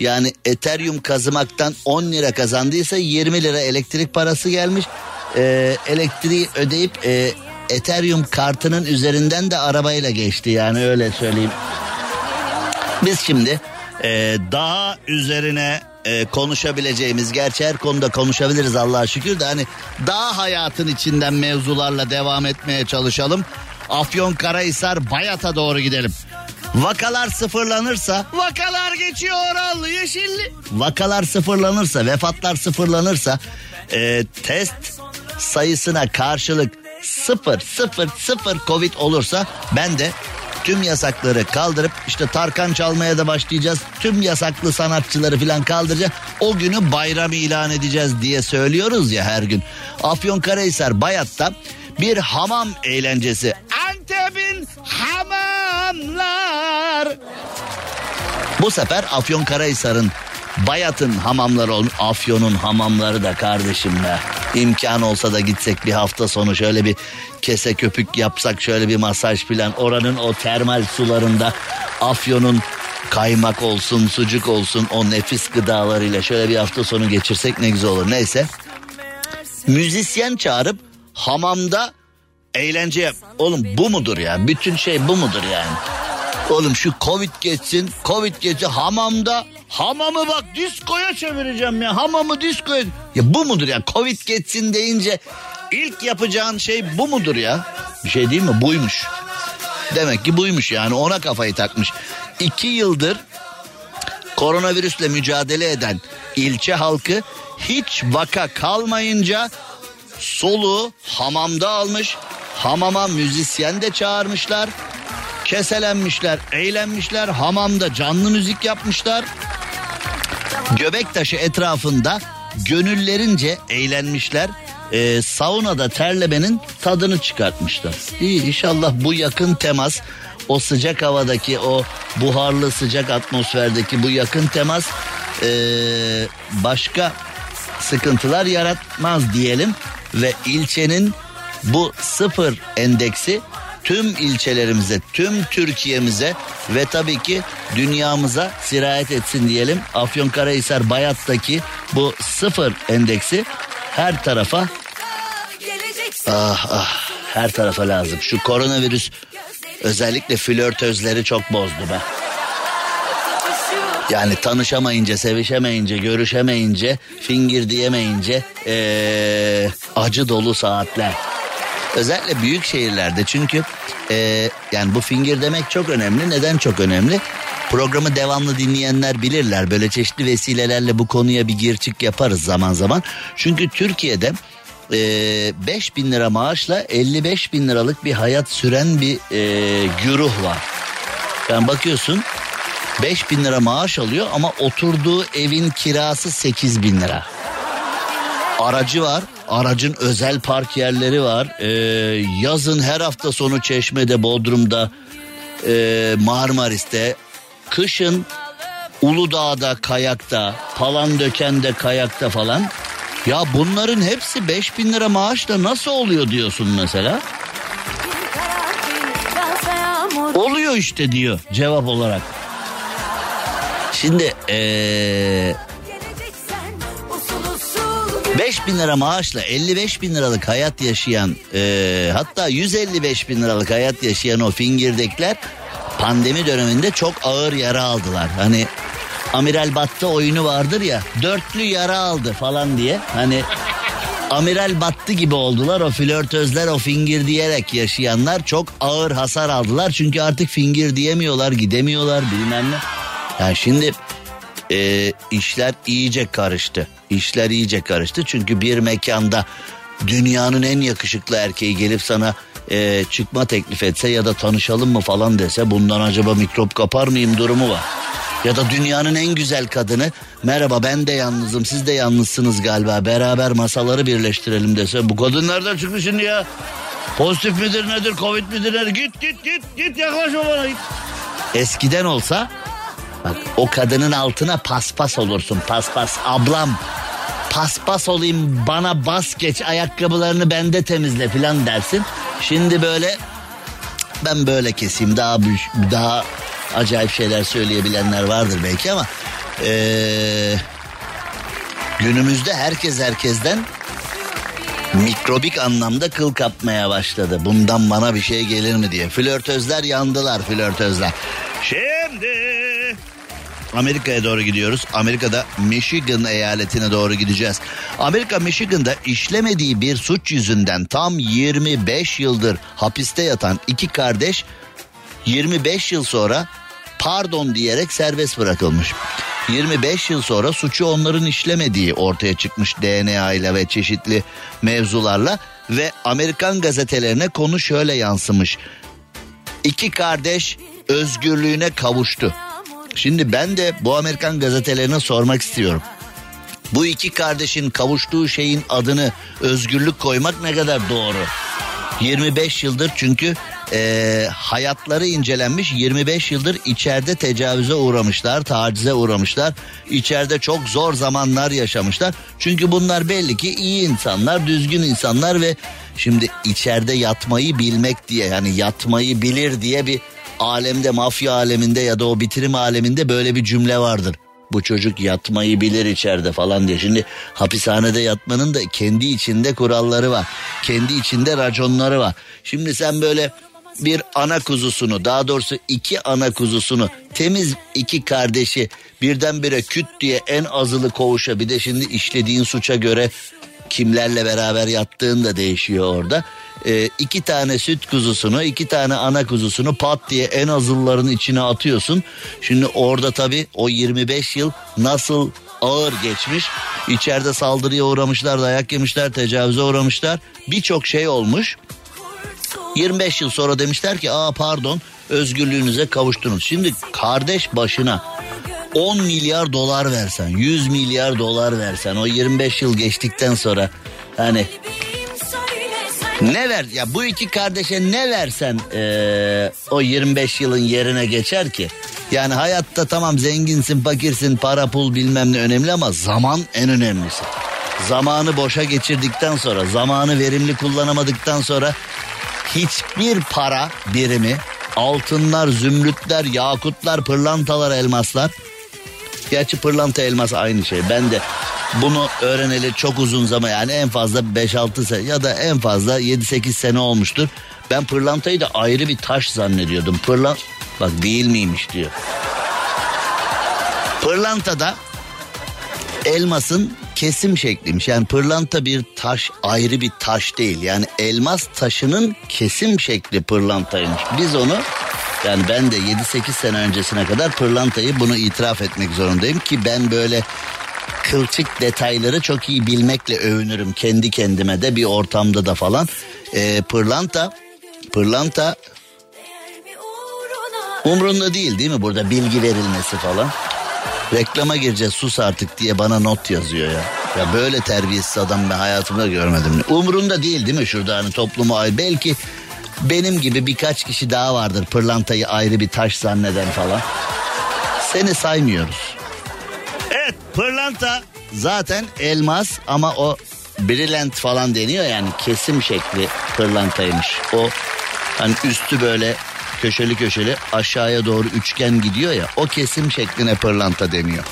yani Ethereum kazımaktan 10 lira kazandıysa 20 lira elektrik parası gelmiş. Ee, elektriği ödeyip e, Ethereum kartının üzerinden de arabayla geçti yani öyle söyleyeyim. Biz şimdi e, daha üzerine e, konuşabileceğimiz gerçi her konuda konuşabiliriz Allah'a şükür de hani daha hayatın içinden mevzularla devam etmeye çalışalım. Afyon Karahisar Bayat'a doğru gidelim. Vakalar sıfırlanırsa vakalar geçiyor Oral Yeşilli. Vakalar sıfırlanırsa vefatlar sıfırlanırsa e, test sayısına karşılık sıfır sıfır sıfır covid olursa ben de tüm yasakları kaldırıp işte Tarkan çalmaya da başlayacağız. Tüm yasaklı sanatçıları falan kaldıracağız. O günü bayram ilan edeceğiz diye söylüyoruz ya her gün. Afyonkarahisar Bayat'ta bir hamam eğlencesi. Antep'in hamamlar. Bu sefer Afyonkarahisar'ın Bayat'ın hamamları olmuş. Afyon'un hamamları da kardeşim be. İmkan olsa da gitsek bir hafta sonu şöyle bir kese köpük yapsak şöyle bir masaj falan. Oranın o termal sularında Afyon'un kaymak olsun, sucuk olsun o nefis gıdalarıyla şöyle bir hafta sonu geçirsek ne güzel olur. Neyse. Müzisyen çağırıp hamamda eğlence yap. Oğlum bu mudur ya? Bütün şey bu mudur yani? Oğlum şu Covid geçsin, Covid geçsin hamamda hamamı bak diskoya çevireceğim ya. Hamamı diskoya. Ya bu mudur ya? Covid geçsin deyince ilk yapacağın şey bu mudur ya? Bir şey değil mi? Buymuş. Demek ki buymuş yani ona kafayı takmış. İki yıldır koronavirüsle mücadele eden ilçe halkı hiç vaka kalmayınca soluğu hamamda almış. Hamama müzisyen de çağırmışlar. Keselenmişler, eğlenmişler. Hamamda canlı müzik yapmışlar. Göbektaşı etrafında gönüllerince eğlenmişler. Ee, saunada terlemenin tadını çıkartmışlar. İyi inşallah bu yakın temas o sıcak havadaki o buharlı sıcak atmosferdeki bu yakın temas ee, başka sıkıntılar yaratmaz diyelim ve ilçenin bu sıfır endeksi tüm ilçelerimize, tüm Türkiye'mize ve tabii ki dünyamıza sirayet etsin diyelim. Afyonkarahisar Bayat'taki bu sıfır endeksi her tarafa ah ah her tarafa lazım. Şu koronavirüs özellikle flörtözleri çok bozdu be. Yani tanışamayınca, sevişemeyince, görüşemeyince, fingir diyemeyince ee, acı dolu saatler. Özellikle büyük şehirlerde çünkü ee, yani bu fingir demek çok önemli. Neden çok önemli? Programı devamlı dinleyenler bilirler. Böyle çeşitli vesilelerle bu konuya bir gir çık yaparız zaman zaman. Çünkü Türkiye'de e, 5 bin lira maaşla 55 bin liralık bir hayat süren bir e, güruh var. Yani bakıyorsun 5 bin lira maaş alıyor ama oturduğu evin kirası 8 bin lira. Aracı var. Aracın özel park yerleri var. Ee, yazın her hafta sonu Çeşme'de, Bodrum'da, e, Marmaris'te. Kışın Uludağ'da kayakta, Palandöken'de kayakta falan. Ya bunların hepsi 5 bin lira maaşla nasıl oluyor diyorsun mesela? Oluyor işte diyor cevap olarak. Şimdi ee, 5 bin lira maaşla 55 bin liralık hayat yaşayan ee, hatta 155 bin liralık hayat yaşayan o fingirdekler pandemi döneminde çok ağır yara aldılar. Hani Amiral Battı oyunu vardır ya dörtlü yara aldı falan diye hani Amiral battı gibi oldular o flörtözler o fingir diyerek yaşayanlar çok ağır hasar aldılar çünkü artık fingir diyemiyorlar gidemiyorlar bilmem ne. Yani şimdi e, işler iyice karıştı. İşler iyice karıştı çünkü bir mekanda dünyanın en yakışıklı erkeği gelip sana e, çıkma teklif etse ya da tanışalım mı falan dese bundan acaba mikrop kapar mıyım durumu var. Ya da dünyanın en güzel kadını merhaba ben de yalnızım siz de yalnızsınız galiba beraber masaları birleştirelim dese bu kadın nereden çıktı şimdi ya? Pozitif midir nedir covid midir nedir git git git git yaklaşma bana git. Eskiden olsa bak o kadının altına paspas olursun paspas ablam paspas olayım bana bas geç ayakkabılarını bende temizle filan dersin. Şimdi böyle ben böyle keseyim daha daha acayip şeyler söyleyebilenler vardır belki ama ee, günümüzde herkes herkesten mikrobik anlamda kıl kapmaya başladı. Bundan bana bir şey gelir mi diye. Flörtözler yandılar flörtözler. Şimdi Amerika'ya doğru gidiyoruz. Amerika'da Michigan eyaletine doğru gideceğiz. Amerika Michigan'da işlemediği bir suç yüzünden tam 25 yıldır hapiste yatan iki kardeş 25 yıl sonra pardon diyerek serbest bırakılmış. 25 yıl sonra suçu onların işlemediği ortaya çıkmış DNA ile ve çeşitli mevzularla ve Amerikan gazetelerine konu şöyle yansımış. İki kardeş özgürlüğüne kavuştu. Şimdi ben de bu Amerikan gazetelerine sormak istiyorum. Bu iki kardeşin kavuştuğu şeyin adını özgürlük koymak ne kadar doğru? 25 yıldır çünkü e, hayatları incelenmiş 25 yıldır içeride tecavüze uğramışlar, tacize uğramışlar. İçeride çok zor zamanlar yaşamışlar. Çünkü bunlar belli ki iyi insanlar, düzgün insanlar ve şimdi içeride yatmayı bilmek diye yani yatmayı bilir diye bir alemde mafya aleminde ya da o bitirim aleminde böyle bir cümle vardır. Bu çocuk yatmayı bilir içeride falan diye. Şimdi hapishanede yatmanın da kendi içinde kuralları var. Kendi içinde raconları var. Şimdi sen böyle bir ana kuzusunu daha doğrusu iki ana kuzusunu temiz iki kardeşi birdenbire küt diye en azılı koğuşa bir de şimdi işlediğin suça göre kimlerle beraber yattığın da değişiyor orada. Ee, iki tane süt kuzusunu iki tane ana kuzusunu pat diye en azılların içine atıyorsun. Şimdi orada tabii o 25 yıl nasıl ağır geçmiş. İçeride saldırıya uğramışlar, dayak yemişler, tecavüze uğramışlar. Birçok şey olmuş. 25 yıl sonra demişler ki aa pardon özgürlüğünüze kavuştunuz. Şimdi kardeş başına 10 milyar dolar versen 100 milyar dolar versen o 25 yıl geçtikten sonra hani ne ver ya bu iki kardeşe ne versen ee, o 25 yılın yerine geçer ki? Yani hayatta tamam zenginsin fakirsin para pul bilmem ne önemli ama zaman en önemlisi. Zamanı boşa geçirdikten sonra zamanı verimli kullanamadıktan sonra hiçbir para birimi altınlar, zümrütler, yakutlar, pırlantalar, elmaslar. Gerçi pırlanta elmas aynı şey. Ben de bunu öğreneli çok uzun zaman yani en fazla 5-6 sene ya da en fazla 7-8 sene olmuştur. Ben pırlantayı da ayrı bir taş zannediyordum. Pırlan bak değil miymiş diyor. Pırlantada elmasın kesim şekliymiş. Yani pırlanta bir taş ayrı bir taş değil. Yani elmas taşının kesim şekli pırlantaymış. Biz onu yani ben de 7-8 sene öncesine kadar pırlantayı bunu itiraf etmek zorundayım ki ben böyle kılçık detayları çok iyi bilmekle övünürüm kendi kendime de bir ortamda da falan. Ee, pırlanta pırlanta umrunda değil değil mi burada bilgi verilmesi falan. Reklama gireceğiz sus artık diye bana not yazıyor ya. Ya böyle terbiyesiz adam ben hayatımda görmedim. Umrunda değil değil mi şurada hani toplumu ay belki benim gibi birkaç kişi daha vardır pırlantayı ayrı bir taş zanneden falan. Seni saymıyoruz. Pırlanta zaten elmas ama o brilliant falan deniyor yani kesim şekli pırlantaymış. O hani üstü böyle köşeli köşeli aşağıya doğru üçgen gidiyor ya o kesim şekline pırlanta deniyor.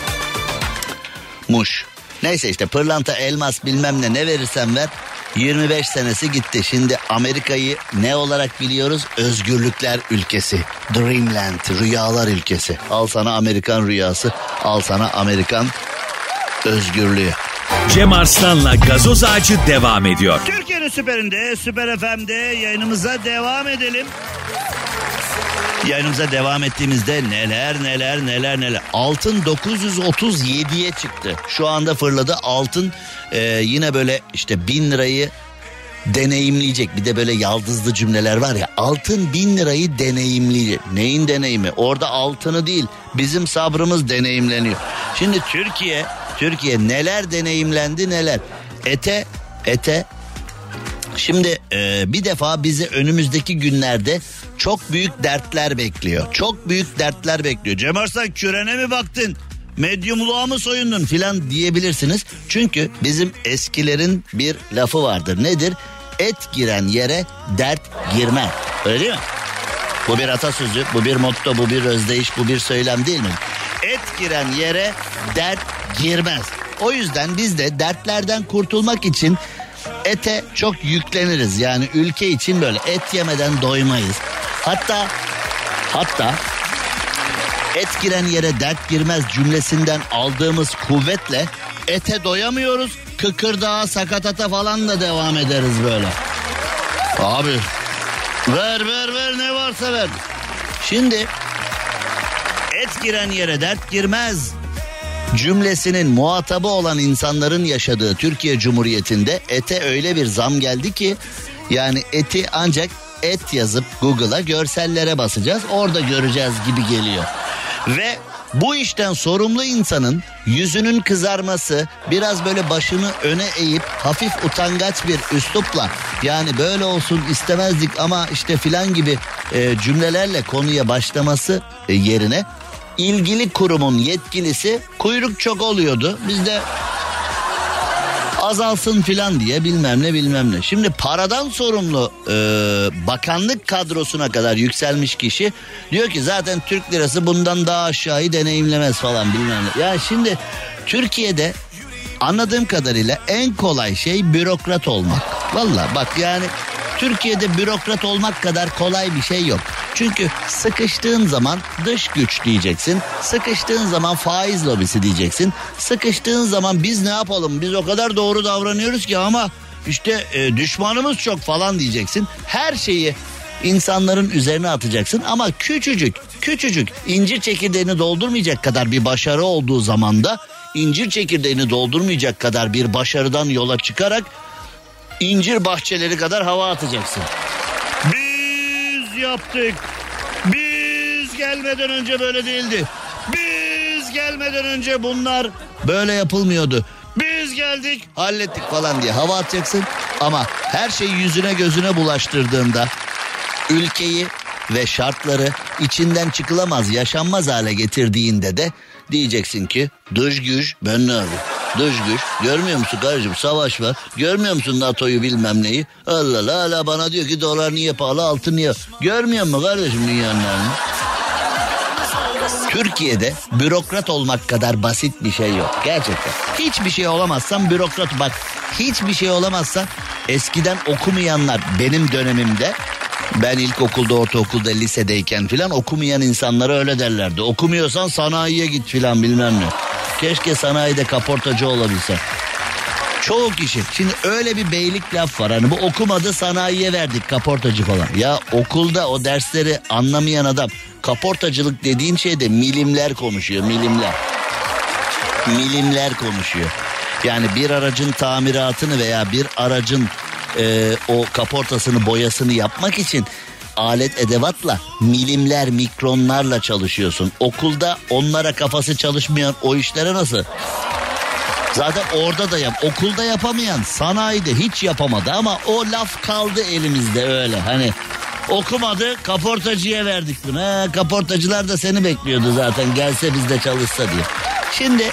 Muş. Neyse işte pırlanta elmas bilmem ne ne verirsen ver 25 senesi gitti. Şimdi Amerika'yı ne olarak biliyoruz? Özgürlükler ülkesi. Dreamland, rüyalar ülkesi. Al sana Amerikan rüyası, al sana Amerikan özgürlüğü. Cem Arslan'la gazoz ağacı devam ediyor. Türkiye'nin süperinde, süper FM'de yayınımıza devam edelim. Yayınımıza devam ettiğimizde neler neler neler neler. Altın 937'ye çıktı. Şu anda fırladı. Altın e, yine böyle işte bin lirayı deneyimleyecek. Bir de böyle yaldızlı cümleler var ya. Altın bin lirayı deneyimleyecek. Neyin deneyimi? Orada altını değil bizim sabrımız deneyimleniyor. Şimdi Türkiye, Türkiye neler deneyimlendi neler. Ete, ete Şimdi e, bir defa bizi önümüzdeki günlerde çok büyük dertler bekliyor. Çok büyük dertler bekliyor. Cem Arslan kürene mi baktın? Medyumluğa mı soyundun filan diyebilirsiniz. Çünkü bizim eskilerin bir lafı vardır. Nedir? Et giren yere dert girmez. Öyle değil mi? Bu bir atasözü, bu bir motto, bu bir özdeyiş, bu bir söylem değil mi? Et giren yere dert girmez. O yüzden biz de dertlerden kurtulmak için ete çok yükleniriz. Yani ülke için böyle et yemeden doymayız. Hatta hatta et giren yere dert girmez cümlesinden aldığımız kuvvetle ete doyamıyoruz. Kıkırdağa sakatata falan da devam ederiz böyle. Abi ver ver ver ne varsa ver. Şimdi giren yere dert girmez cümlesinin muhatabı olan insanların yaşadığı Türkiye Cumhuriyeti'nde ete öyle bir zam geldi ki yani eti ancak et yazıp Google'a görsellere basacağız orada göreceğiz gibi geliyor. Ve bu işten sorumlu insanın yüzünün kızarması, biraz böyle başını öne eğip hafif utangaç bir üslupla yani böyle olsun istemezdik ama işte filan gibi e, cümlelerle konuya başlaması e, yerine ilgili kurumun yetkilisi kuyruk çok oluyordu. Biz de azalsın filan diye bilmem ne bilmem ne. Şimdi paradan sorumlu e, bakanlık kadrosuna kadar yükselmiş kişi diyor ki zaten Türk lirası bundan daha aşağıyı deneyimlemez falan bilmem ne. Ya şimdi Türkiye'de anladığım kadarıyla en kolay şey bürokrat olmak. Valla bak yani Türkiye'de bürokrat olmak kadar kolay bir şey yok. Çünkü sıkıştığın zaman dış güç diyeceksin. Sıkıştığın zaman faiz lobisi diyeceksin. Sıkıştığın zaman biz ne yapalım? Biz o kadar doğru davranıyoruz ki ama işte e, düşmanımız çok falan diyeceksin. Her şeyi insanların üzerine atacaksın ama küçücük küçücük incir çekirdeğini doldurmayacak kadar bir başarı olduğu zaman da incir çekirdeğini doldurmayacak kadar bir başarıdan yola çıkarak incir bahçeleri kadar hava atacaksın. Biz yaptık. Biz gelmeden önce böyle değildi. Biz gelmeden önce bunlar böyle yapılmıyordu. Biz geldik hallettik falan diye hava atacaksın. Ama her şeyi yüzüne gözüne bulaştırdığında ülkeyi ve şartları içinden çıkılamaz yaşanmaz hale getirdiğinde de diyeceksin ki dış güç ben ne yapayım? Dış güç görmüyor musun kardeşim savaş var görmüyor musun NATO'yu bilmem neyi Allah Allah hala bana diyor ki dolar niye pahalı altın niye görmüyor musun kardeşim dünyanın halini? Türkiye'de bürokrat olmak kadar basit bir şey yok. Gerçekten. Hiçbir şey olamazsan bürokrat bak. Hiçbir şey olamazsa eskiden okumayanlar benim dönemimde Ben ilkokulda, ortaokulda, lisedeyken filan okumayan insanlara öyle derlerdi. Okumuyorsan sanayiye git filan bilmem ne. Keşke sanayide kaportacı olabilsem. Çoğu kişi. Şimdi öyle bir beylik laf var. Hani bu okumadı sanayiye verdik kaportacı falan. Ya okulda o dersleri anlamayan adam kaportacılık dediğin şeyde milimler konuşuyor milimler. Milimler konuşuyor. Yani bir aracın tamiratını veya bir aracın e, o kaportasını boyasını yapmak için alet edevatla milimler mikronlarla çalışıyorsun. Okulda onlara kafası çalışmayan o işlere nasıl? Zaten orada da yap. Okulda yapamayan sanayide hiç yapamadı ama o laf kaldı elimizde öyle. Hani okumadı kaportacıya verdik bunu. Ha, kaportacılar da seni bekliyordu zaten gelse bizde çalışsa diye. Şimdi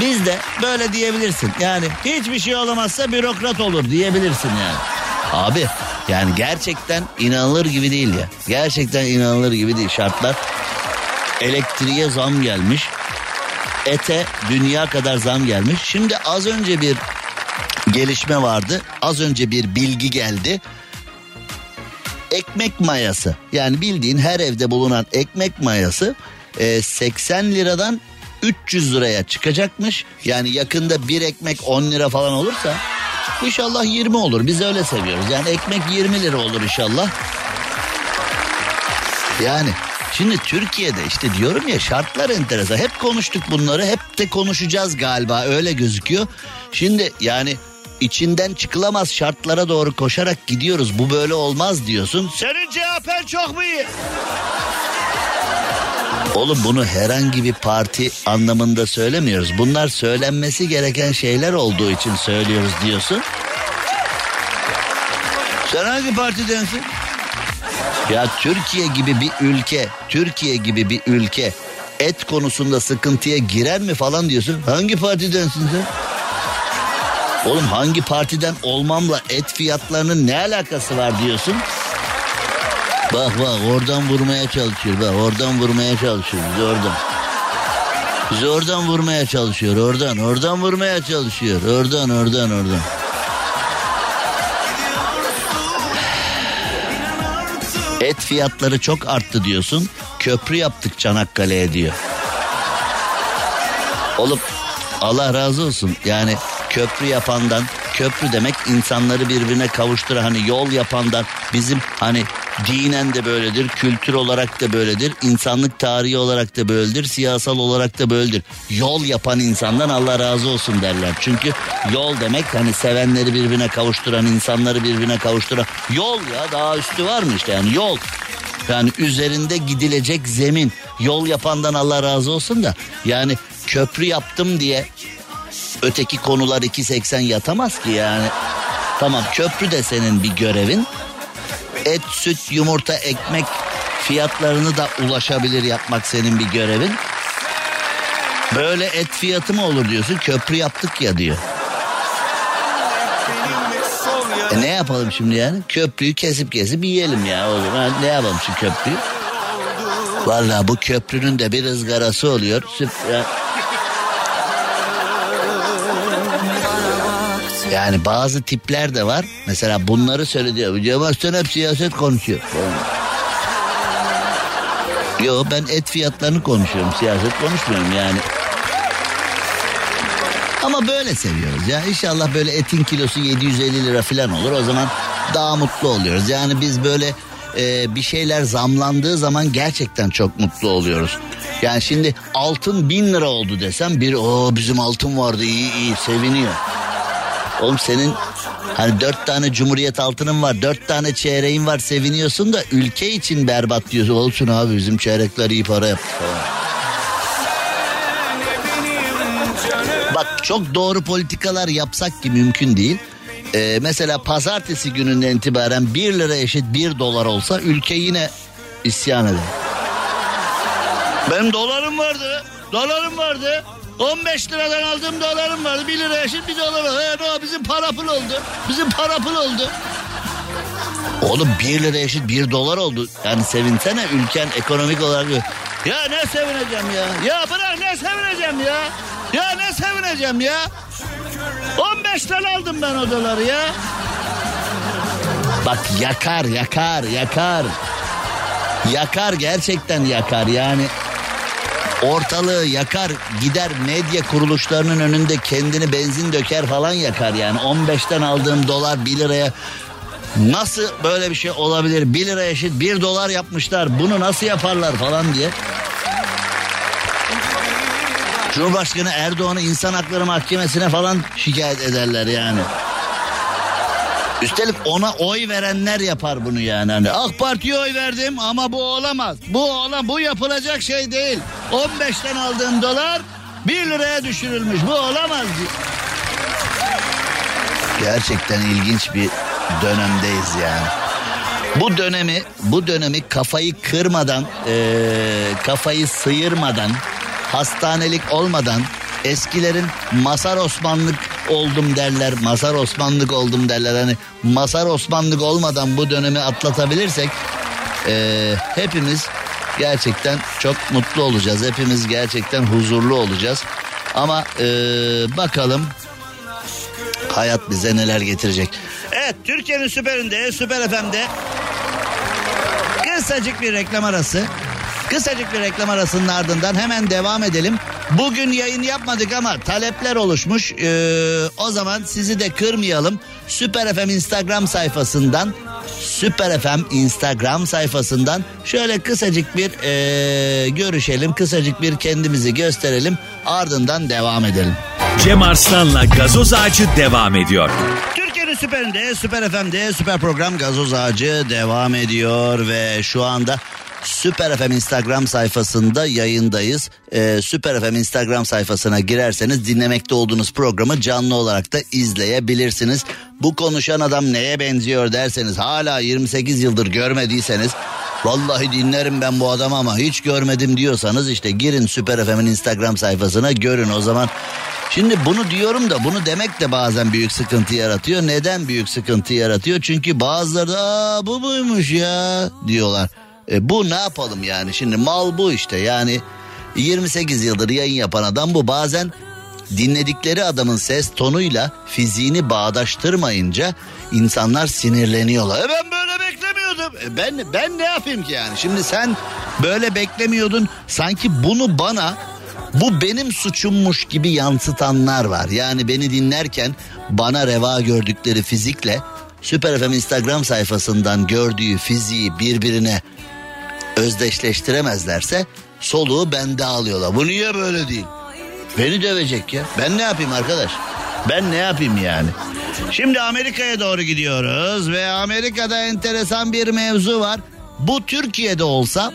biz de böyle diyebilirsin. Yani hiçbir şey olamazsa bürokrat olur diyebilirsin yani. Abi yani gerçekten inanılır gibi değil ya. Gerçekten inanılır gibi değil şartlar. Elektriğe zam gelmiş. Ete dünya kadar zam gelmiş. Şimdi az önce bir gelişme vardı. Az önce bir bilgi geldi. Ekmek mayası yani bildiğin her evde bulunan ekmek mayası e, 80 liradan 300 liraya çıkacakmış. Yani yakında bir ekmek 10 lira falan olursa inşallah 20 olur. Biz öyle seviyoruz. Yani ekmek 20 lira olur inşallah. Yani şimdi Türkiye'de işte diyorum ya şartlar enteresan. Hep konuştuk bunları hep de konuşacağız galiba öyle gözüküyor. Şimdi yani içinden çıkılamaz şartlara doğru koşarak gidiyoruz. Bu böyle olmaz diyorsun. Senin CHP'n çok mu iyi? Oğlum bunu herhangi bir parti anlamında söylemiyoruz. Bunlar söylenmesi gereken şeyler olduğu için söylüyoruz diyorsun. Sen hangi partidensin? Ya Türkiye gibi bir ülke, Türkiye gibi bir ülke et konusunda sıkıntıya girer mi falan diyorsun. Hangi partidensin sen? Oğlum hangi partiden olmamla et fiyatlarının ne alakası var diyorsun? Bak bak oradan vurmaya çalışıyor. Bak oradan vurmaya çalışıyor. Bizi oradan. Bizi oradan vurmaya çalışıyor. Oradan oradan vurmaya çalışıyor. Oradan oradan oradan. Et fiyatları çok arttı diyorsun. Köprü yaptık Çanakkale'ye diyor. Olup Allah razı olsun. Yani köprü yapandan köprü demek insanları birbirine kavuşturan hani yol yapandan bizim hani dinen de böyledir, kültür olarak da böyledir, insanlık tarihi olarak da böyledir, siyasal olarak da böyledir. Yol yapan insandan Allah razı olsun derler. Çünkü yol demek hani sevenleri birbirine kavuşturan, insanları birbirine kavuşturan yol ya daha üstü var mı işte yani yol. Yani üzerinde gidilecek zemin. Yol yapandan Allah razı olsun da yani köprü yaptım diye öteki konular 2.80 yatamaz ki yani. Tamam köprü de senin bir görevin. Et, süt, yumurta, ekmek fiyatlarını da ulaşabilir yapmak senin bir görevin. Böyle et fiyatı mı olur diyorsun köprü yaptık ya diyor. E ne yapalım şimdi yani? Köprüyü kesip kesip yiyelim ya o zaman. Ne yapalım şu köprüyü? Vallahi bu köprünün de bir ızgarası oluyor. Süper. Yani bazı tipler de var. Mesela bunları söyledi. Cemal sen hep siyaset konuşuyor. Yo ben et fiyatlarını konuşuyorum. Siyaset konuşmuyorum yani. Ama böyle seviyoruz ya. İnşallah böyle etin kilosu 750 lira falan olur. O zaman daha mutlu oluyoruz. Yani biz böyle e, bir şeyler zamlandığı zaman gerçekten çok mutlu oluyoruz. Yani şimdi altın bin lira oldu desem bir o bizim altın vardı iyi iyi seviniyor. Oğlum senin hani dört tane cumhuriyet altının var dört tane çeyreğin var seviniyorsun da ülke için berbat diyorsun. Olsun abi bizim çeyrekler iyi para yaptı falan. Bak çok doğru politikalar yapsak ki mümkün değil. Ee, mesela pazartesi gününden itibaren 1 lira eşit 1 dolar olsa ülke yine isyan eder. Benim dolarım vardı. Dolarım vardı. 15 liradan aldığım dolarım vardı. 1 lira eşit bir dolar var. O bizim para pul oldu. Bizim para pul oldu. Oğlum 1 lira eşit 1 dolar oldu. Yani sevinsene ülken ekonomik olarak. Ya ne sevineceğim ya. Ya bırak ne sevineceğim ya. Ya ne sevineceğim ya. 15 lira aldım ben o doları ya. Bak yakar yakar yakar. Yakar gerçekten yakar yani. Ortalığı yakar gider medya kuruluşlarının önünde kendini benzin döker falan yakar yani. 15'ten aldığım dolar 1 liraya nasıl böyle bir şey olabilir? 1 lira eşit 1 dolar yapmışlar bunu nasıl yaparlar falan diye. Cumhurbaşkanı Erdoğan'ı insan hakları mahkemesine falan şikayet ederler yani. Üstelik ona oy verenler yapar bunu yani. Hani AK Parti'ye oy verdim ama bu olamaz. Bu olam bu yapılacak şey değil. 15'ten aldığım dolar 1 liraya düşürülmüş. Bu olamaz. Gerçekten ilginç bir dönemdeyiz yani. Bu dönemi bu dönemi kafayı kırmadan, eee, kafayı sıyırmadan, hastanelik olmadan eskilerin Masar Osmanlık oldum derler. Masar Osmanlık oldum derler. Hani Masar Osmanlık olmadan bu dönemi atlatabilirsek eee, hepimiz gerçekten çok mutlu olacağız. Hepimiz gerçekten huzurlu olacağız. Ama eee, bakalım hayat bize neler getirecek. Evet Türkiye'nin süperinde, süper FM'de kısacık bir reklam arası. Kısacık bir reklam arasının ardından hemen devam edelim. Bugün yayın yapmadık ama talepler oluşmuş. Ee, o zaman sizi de kırmayalım. Süper FM Instagram sayfasından Süper FM Instagram sayfasından şöyle kısacık bir ee, görüşelim. Kısacık bir kendimizi gösterelim. Ardından devam edelim. Cem Arslan'la gazoz ağacı devam ediyor. Türkiye'nin süperinde, süper FM'de süper program Gazoz Ağacı devam ediyor ve şu anda Süper FM Instagram sayfasında yayındayız. Ee, Süper FM Instagram sayfasına girerseniz dinlemekte olduğunuz programı canlı olarak da izleyebilirsiniz. Bu konuşan adam neye benziyor derseniz hala 28 yıldır görmediyseniz Vallahi dinlerim ben bu adamı ama hiç görmedim diyorsanız işte girin Süper FM'in Instagram sayfasına görün o zaman. Şimdi bunu diyorum da bunu demek de bazen büyük sıkıntı yaratıyor. Neden büyük sıkıntı yaratıyor? Çünkü bazıları da Aa, bu buymuş ya diyorlar. E, bu ne yapalım yani şimdi mal bu işte yani 28 yıldır yayın yapan adam bu bazen dinledikleri adamın ses tonuyla fiziğini bağdaştırmayınca insanlar sinirleniyorlar. E ben böyle beklemiyordum. E ben ben ne yapayım ki yani? Şimdi sen böyle beklemiyordun. Sanki bunu bana bu benim suçummuş gibi yansıtanlar var. Yani beni dinlerken bana reva gördükleri fizikle Süper FM Instagram sayfasından gördüğü fiziği birbirine özdeşleştiremezlerse soluğu bende alıyorlar. Bu niye böyle değil? Beni dövecek ya. Ben ne yapayım arkadaş? Ben ne yapayım yani? Şimdi Amerika'ya doğru gidiyoruz ve Amerika'da enteresan bir mevzu var. Bu Türkiye'de olsa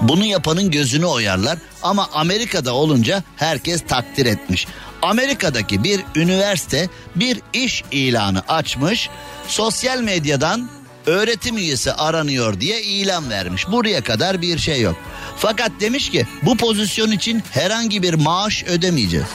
bunu yapanın gözünü oyarlar ama Amerika'da olunca herkes takdir etmiş. Amerika'daki bir üniversite bir iş ilanı açmış. Sosyal medyadan öğretim üyesi aranıyor diye ilan vermiş. Buraya kadar bir şey yok. Fakat demiş ki bu pozisyon için herhangi bir maaş ödemeyeceğiz.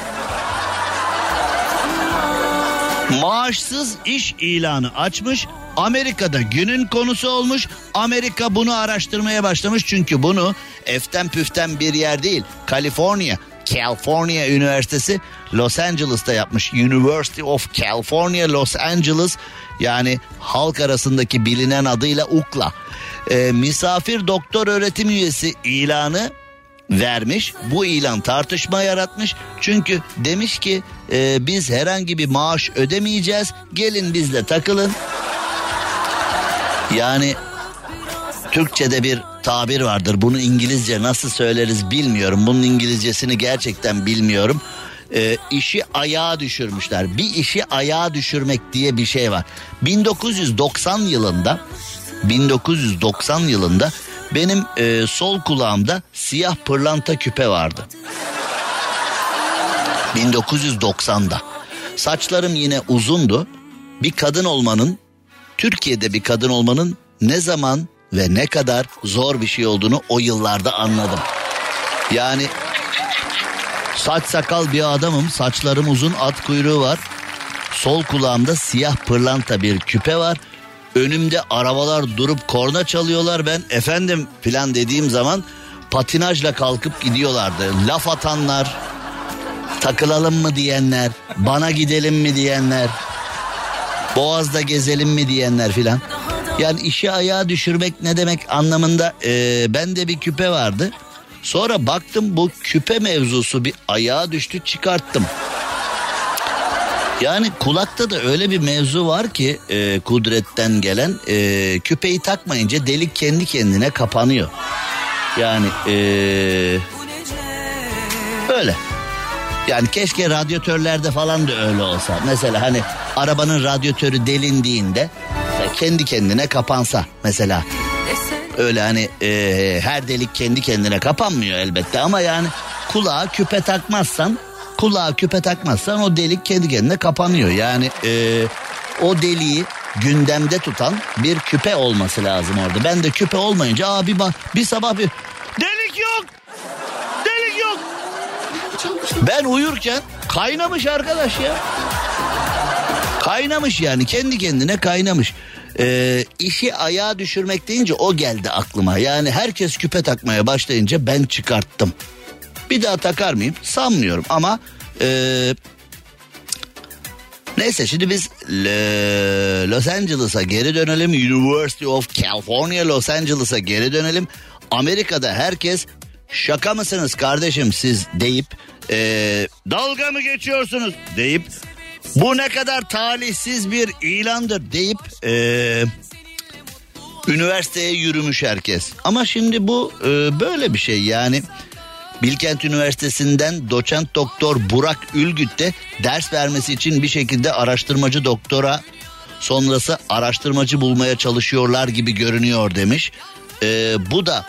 Maaşsız iş ilanı açmış. Amerika'da günün konusu olmuş. Amerika bunu araştırmaya başlamış çünkü bunu eften püften bir yer değil. Kaliforniya, California Üniversitesi Los Angeles'ta yapmış. University of California Los Angeles yani halk arasındaki bilinen adıyla UCLA. Ee, misafir doktor öğretim üyesi ilanı vermiş. Bu ilan tartışma yaratmış. Çünkü demiş ki e, biz herhangi bir maaş ödemeyeceğiz. Gelin bizle takılın. Yani Türkçe'de bir tabir vardır. Bunu İngilizce nasıl söyleriz bilmiyorum. Bunun İngilizcesini gerçekten bilmiyorum. Ee, işi ayağa düşürmüşler. Bir işi ayağa düşürmek diye bir şey var. 1990 yılında 1990 yılında benim e, sol kulağımda siyah pırlanta küpe vardı. 1990'da. Saçlarım yine uzundu. Bir kadın olmanın Türkiye'de bir kadın olmanın ne zaman ve ne kadar zor bir şey olduğunu o yıllarda anladım. Yani saç sakal bir adamım, saçlarım uzun, at kuyruğu var. Sol kulağımda siyah pırlanta bir küpe var. Önümde arabalar durup korna çalıyorlar. Ben efendim filan dediğim zaman patinajla kalkıp gidiyorlardı. Laf atanlar, takılalım mı diyenler, bana gidelim mi diyenler. Boğaz'da gezelim mi diyenler filan. Yani işi ayağa düşürmek ne demek anlamında e, bende bir küpe vardı. Sonra baktım bu küpe mevzusu bir ayağa düştü çıkarttım. Yani kulakta da öyle bir mevzu var ki e, kudretten gelen e, küpeyi takmayınca delik kendi kendine kapanıyor. Yani e, öyle. Yani keşke radyatörlerde falan da öyle olsa. Mesela hani arabanın radyatörü delindiğinde kendi kendine kapansa mesela. Öyle hani e, her delik kendi kendine kapanmıyor elbette ama yani kulağa küpe takmazsan kulağa küpe takmazsan o delik kendi kendine kapanıyor. Yani e, o deliği gündemde tutan bir küpe olması lazım orada. Ben de küpe olmayınca abi bak bir sabah bir delik yok. Delik yok. Ben uyurken kaynamış arkadaş ya. Kaynamış yani kendi kendine kaynamış. Ee, işi ayağa düşürmek deyince o geldi aklıma. Yani herkes küpe takmaya başlayınca ben çıkarttım. Bir daha takar mıyım? Sanmıyorum ama ee, neyse şimdi biz Los Angeles'a geri dönelim. University of California Los Angeles'a geri dönelim. Amerika'da herkes şaka mısınız kardeşim siz deyip ee, dalga mı geçiyorsunuz deyip bu ne kadar talihsiz bir ilandır deyip ee, üniversiteye yürümüş herkes. Ama şimdi bu e, böyle bir şey yani. Bilkent Üniversitesi'nden doçent doktor Burak Ülgüt de ders vermesi için bir şekilde araştırmacı doktora sonrası araştırmacı bulmaya çalışıyorlar gibi görünüyor demiş. Ee, bu da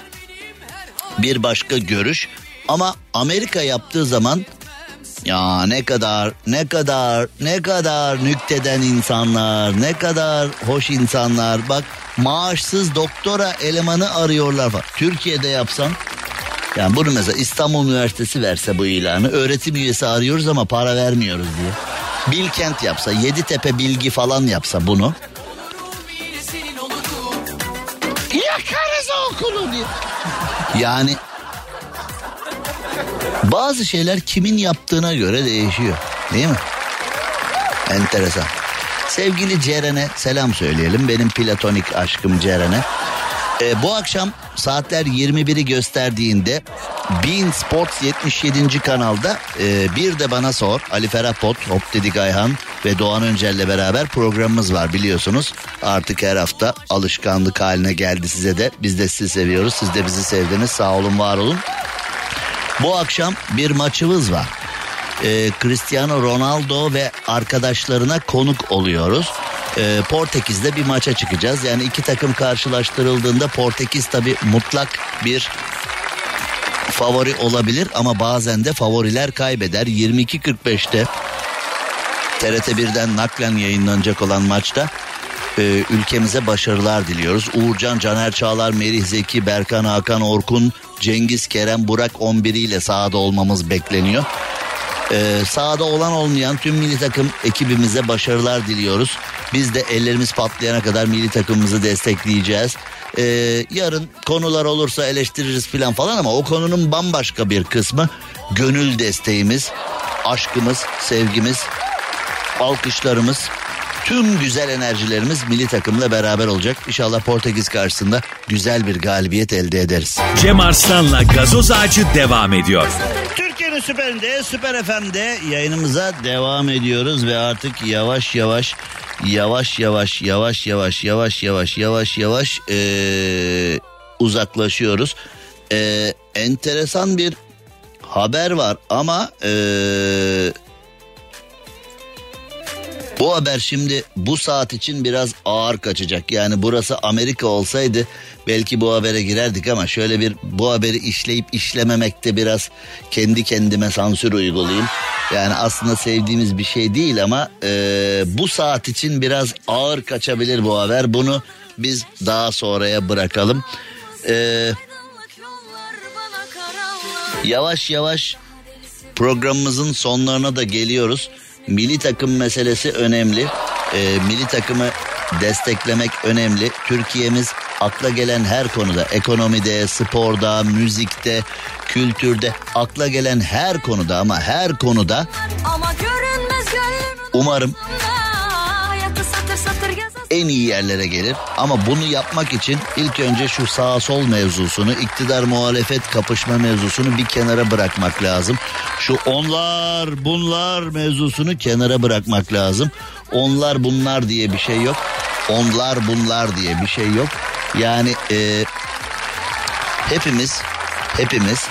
bir başka görüş ama Amerika yaptığı zaman ya ne kadar ne kadar ne kadar nükteden insanlar ne kadar hoş insanlar bak maaşsız doktora elemanı arıyorlar falan. Türkiye'de yapsan yani bunu mesela İstanbul Üniversitesi verse bu ilanı öğretim üyesi arıyoruz ama para vermiyoruz diye. Bilkent yapsa Yeditepe Bilgi falan yapsa bunu. Yakarız okulu diye. Yani bazı şeyler kimin yaptığına göre değişiyor. Değil mi? Enteresan. Sevgili Ceren'e selam söyleyelim. Benim platonik aşkım Ceren'e. Ee, bu akşam saatler 21'i gösterdiğinde Bein Sports 77. kanalda e, bir de bana sor Ali Ferah Pot, Hop Dedik Ayhan ve Doğan Öncel'le beraber programımız var biliyorsunuz. Artık her hafta alışkanlık haline geldi size de. Biz de sizi seviyoruz. Siz de bizi sevdiniz. Sağ olun var olun. Bu akşam bir maçımız var. Ee, Cristiano Ronaldo ve arkadaşlarına konuk oluyoruz. Ee, Portekiz'de bir maça çıkacağız. Yani iki takım karşılaştırıldığında Portekiz tabi mutlak bir favori olabilir ama bazen de favoriler kaybeder. 22.45'te TRT 1'den naklen yayınlanacak olan maçta e, ülkemize başarılar diliyoruz. Uğurcan, Caner Çağlar, Merih Zeki, Berkan, Hakan, Orkun, Cengiz, Kerem, Burak 11 ile sahada olmamız bekleniyor. Ee, sahada olan olmayan tüm milli takım ekibimize başarılar diliyoruz. Biz de ellerimiz patlayana kadar milli takımımızı destekleyeceğiz. Ee, yarın konular olursa eleştiririz falan falan ama o konunun bambaşka bir kısmı gönül desteğimiz, aşkımız, sevgimiz, alkışlarımız, tüm güzel enerjilerimiz milli takımla beraber olacak. İnşallah Portekiz karşısında güzel bir galibiyet elde ederiz. Cem Arslan'la gazoz ağacı devam ediyor. Türkiye'nin süperinde, süper FM'de yayınımıza devam ediyoruz ve artık yavaş yavaş yavaş yavaş yavaş yavaş yavaş yavaş yavaş yavaş eee, uzaklaşıyoruz. Eee, enteresan bir haber var ama eee, bu haber şimdi bu saat için biraz ağır kaçacak. Yani burası Amerika olsaydı belki bu habere girerdik ama şöyle bir bu haberi işleyip işlememekte biraz kendi kendime sansür uygulayayım. Yani aslında sevdiğimiz bir şey değil ama e, bu saat için biraz ağır kaçabilir bu haber. Bunu biz daha sonraya bırakalım. E, yavaş yavaş programımızın sonlarına da geliyoruz. Milli takım meselesi önemli. Ee, milli takımı desteklemek önemli. Türkiye'miz akla gelen her konuda, ekonomide, sporda, müzikte, kültürde, akla gelen her konuda ama her konuda Ama umarım en iyi yerlere gelir. Ama bunu yapmak için ilk önce şu sağ sol mevzusunu, iktidar muhalefet kapışma mevzusunu bir kenara bırakmak lazım. Şu onlar bunlar mevzusunu kenara bırakmak lazım. Onlar bunlar diye bir şey yok. Onlar bunlar diye bir şey yok. Yani e, hepimiz hepimiz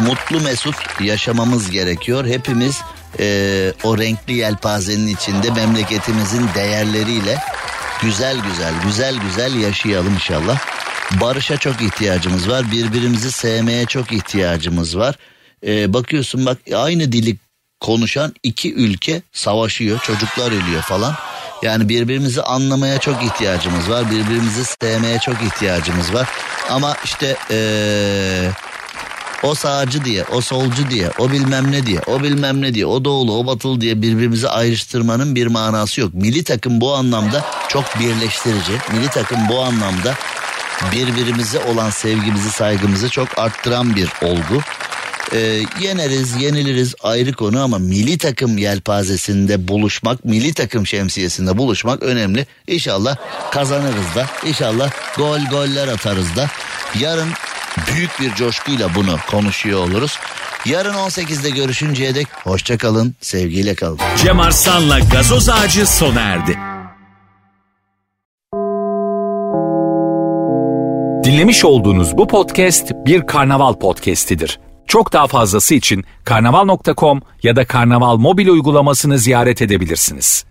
mutlu mesut yaşamamız gerekiyor. Hepimiz e, o renkli yelpazenin içinde memleketimizin değerleriyle güzel güzel güzel güzel yaşayalım inşallah. Barışa çok ihtiyacımız var. Birbirimizi sevmeye çok ihtiyacımız var. E, bakıyorsun bak aynı dili konuşan iki ülke savaşıyor. Çocuklar ölüyor falan. Yani birbirimizi anlamaya çok ihtiyacımız var. Birbirimizi sevmeye çok ihtiyacımız var. Ama işte eee o sağcı diye, o solcu diye, o bilmem ne diye, o bilmem ne diye, o doğulu, o batılı diye birbirimizi ayrıştırmanın bir manası yok. Milli takım bu anlamda çok birleştirici. Milli takım bu anlamda birbirimize olan sevgimizi, saygımızı çok arttıran bir olgu. Ee, yeneriz, yeniliriz ayrı konu ama milli takım yelpazesinde buluşmak, milli takım şemsiyesinde buluşmak önemli. İnşallah kazanırız da, inşallah gol goller atarız da. Yarın büyük bir coşkuyla bunu konuşuyor oluruz. Yarın 18'de görüşünceye dek hoşça kalın, sevgiyle kalın. Cem Arslan'la gazoz ağacı sona erdi. Dinlemiş olduğunuz bu podcast bir karnaval podcastidir. Çok daha fazlası için karnaval.com ya da karnaval mobil uygulamasını ziyaret edebilirsiniz.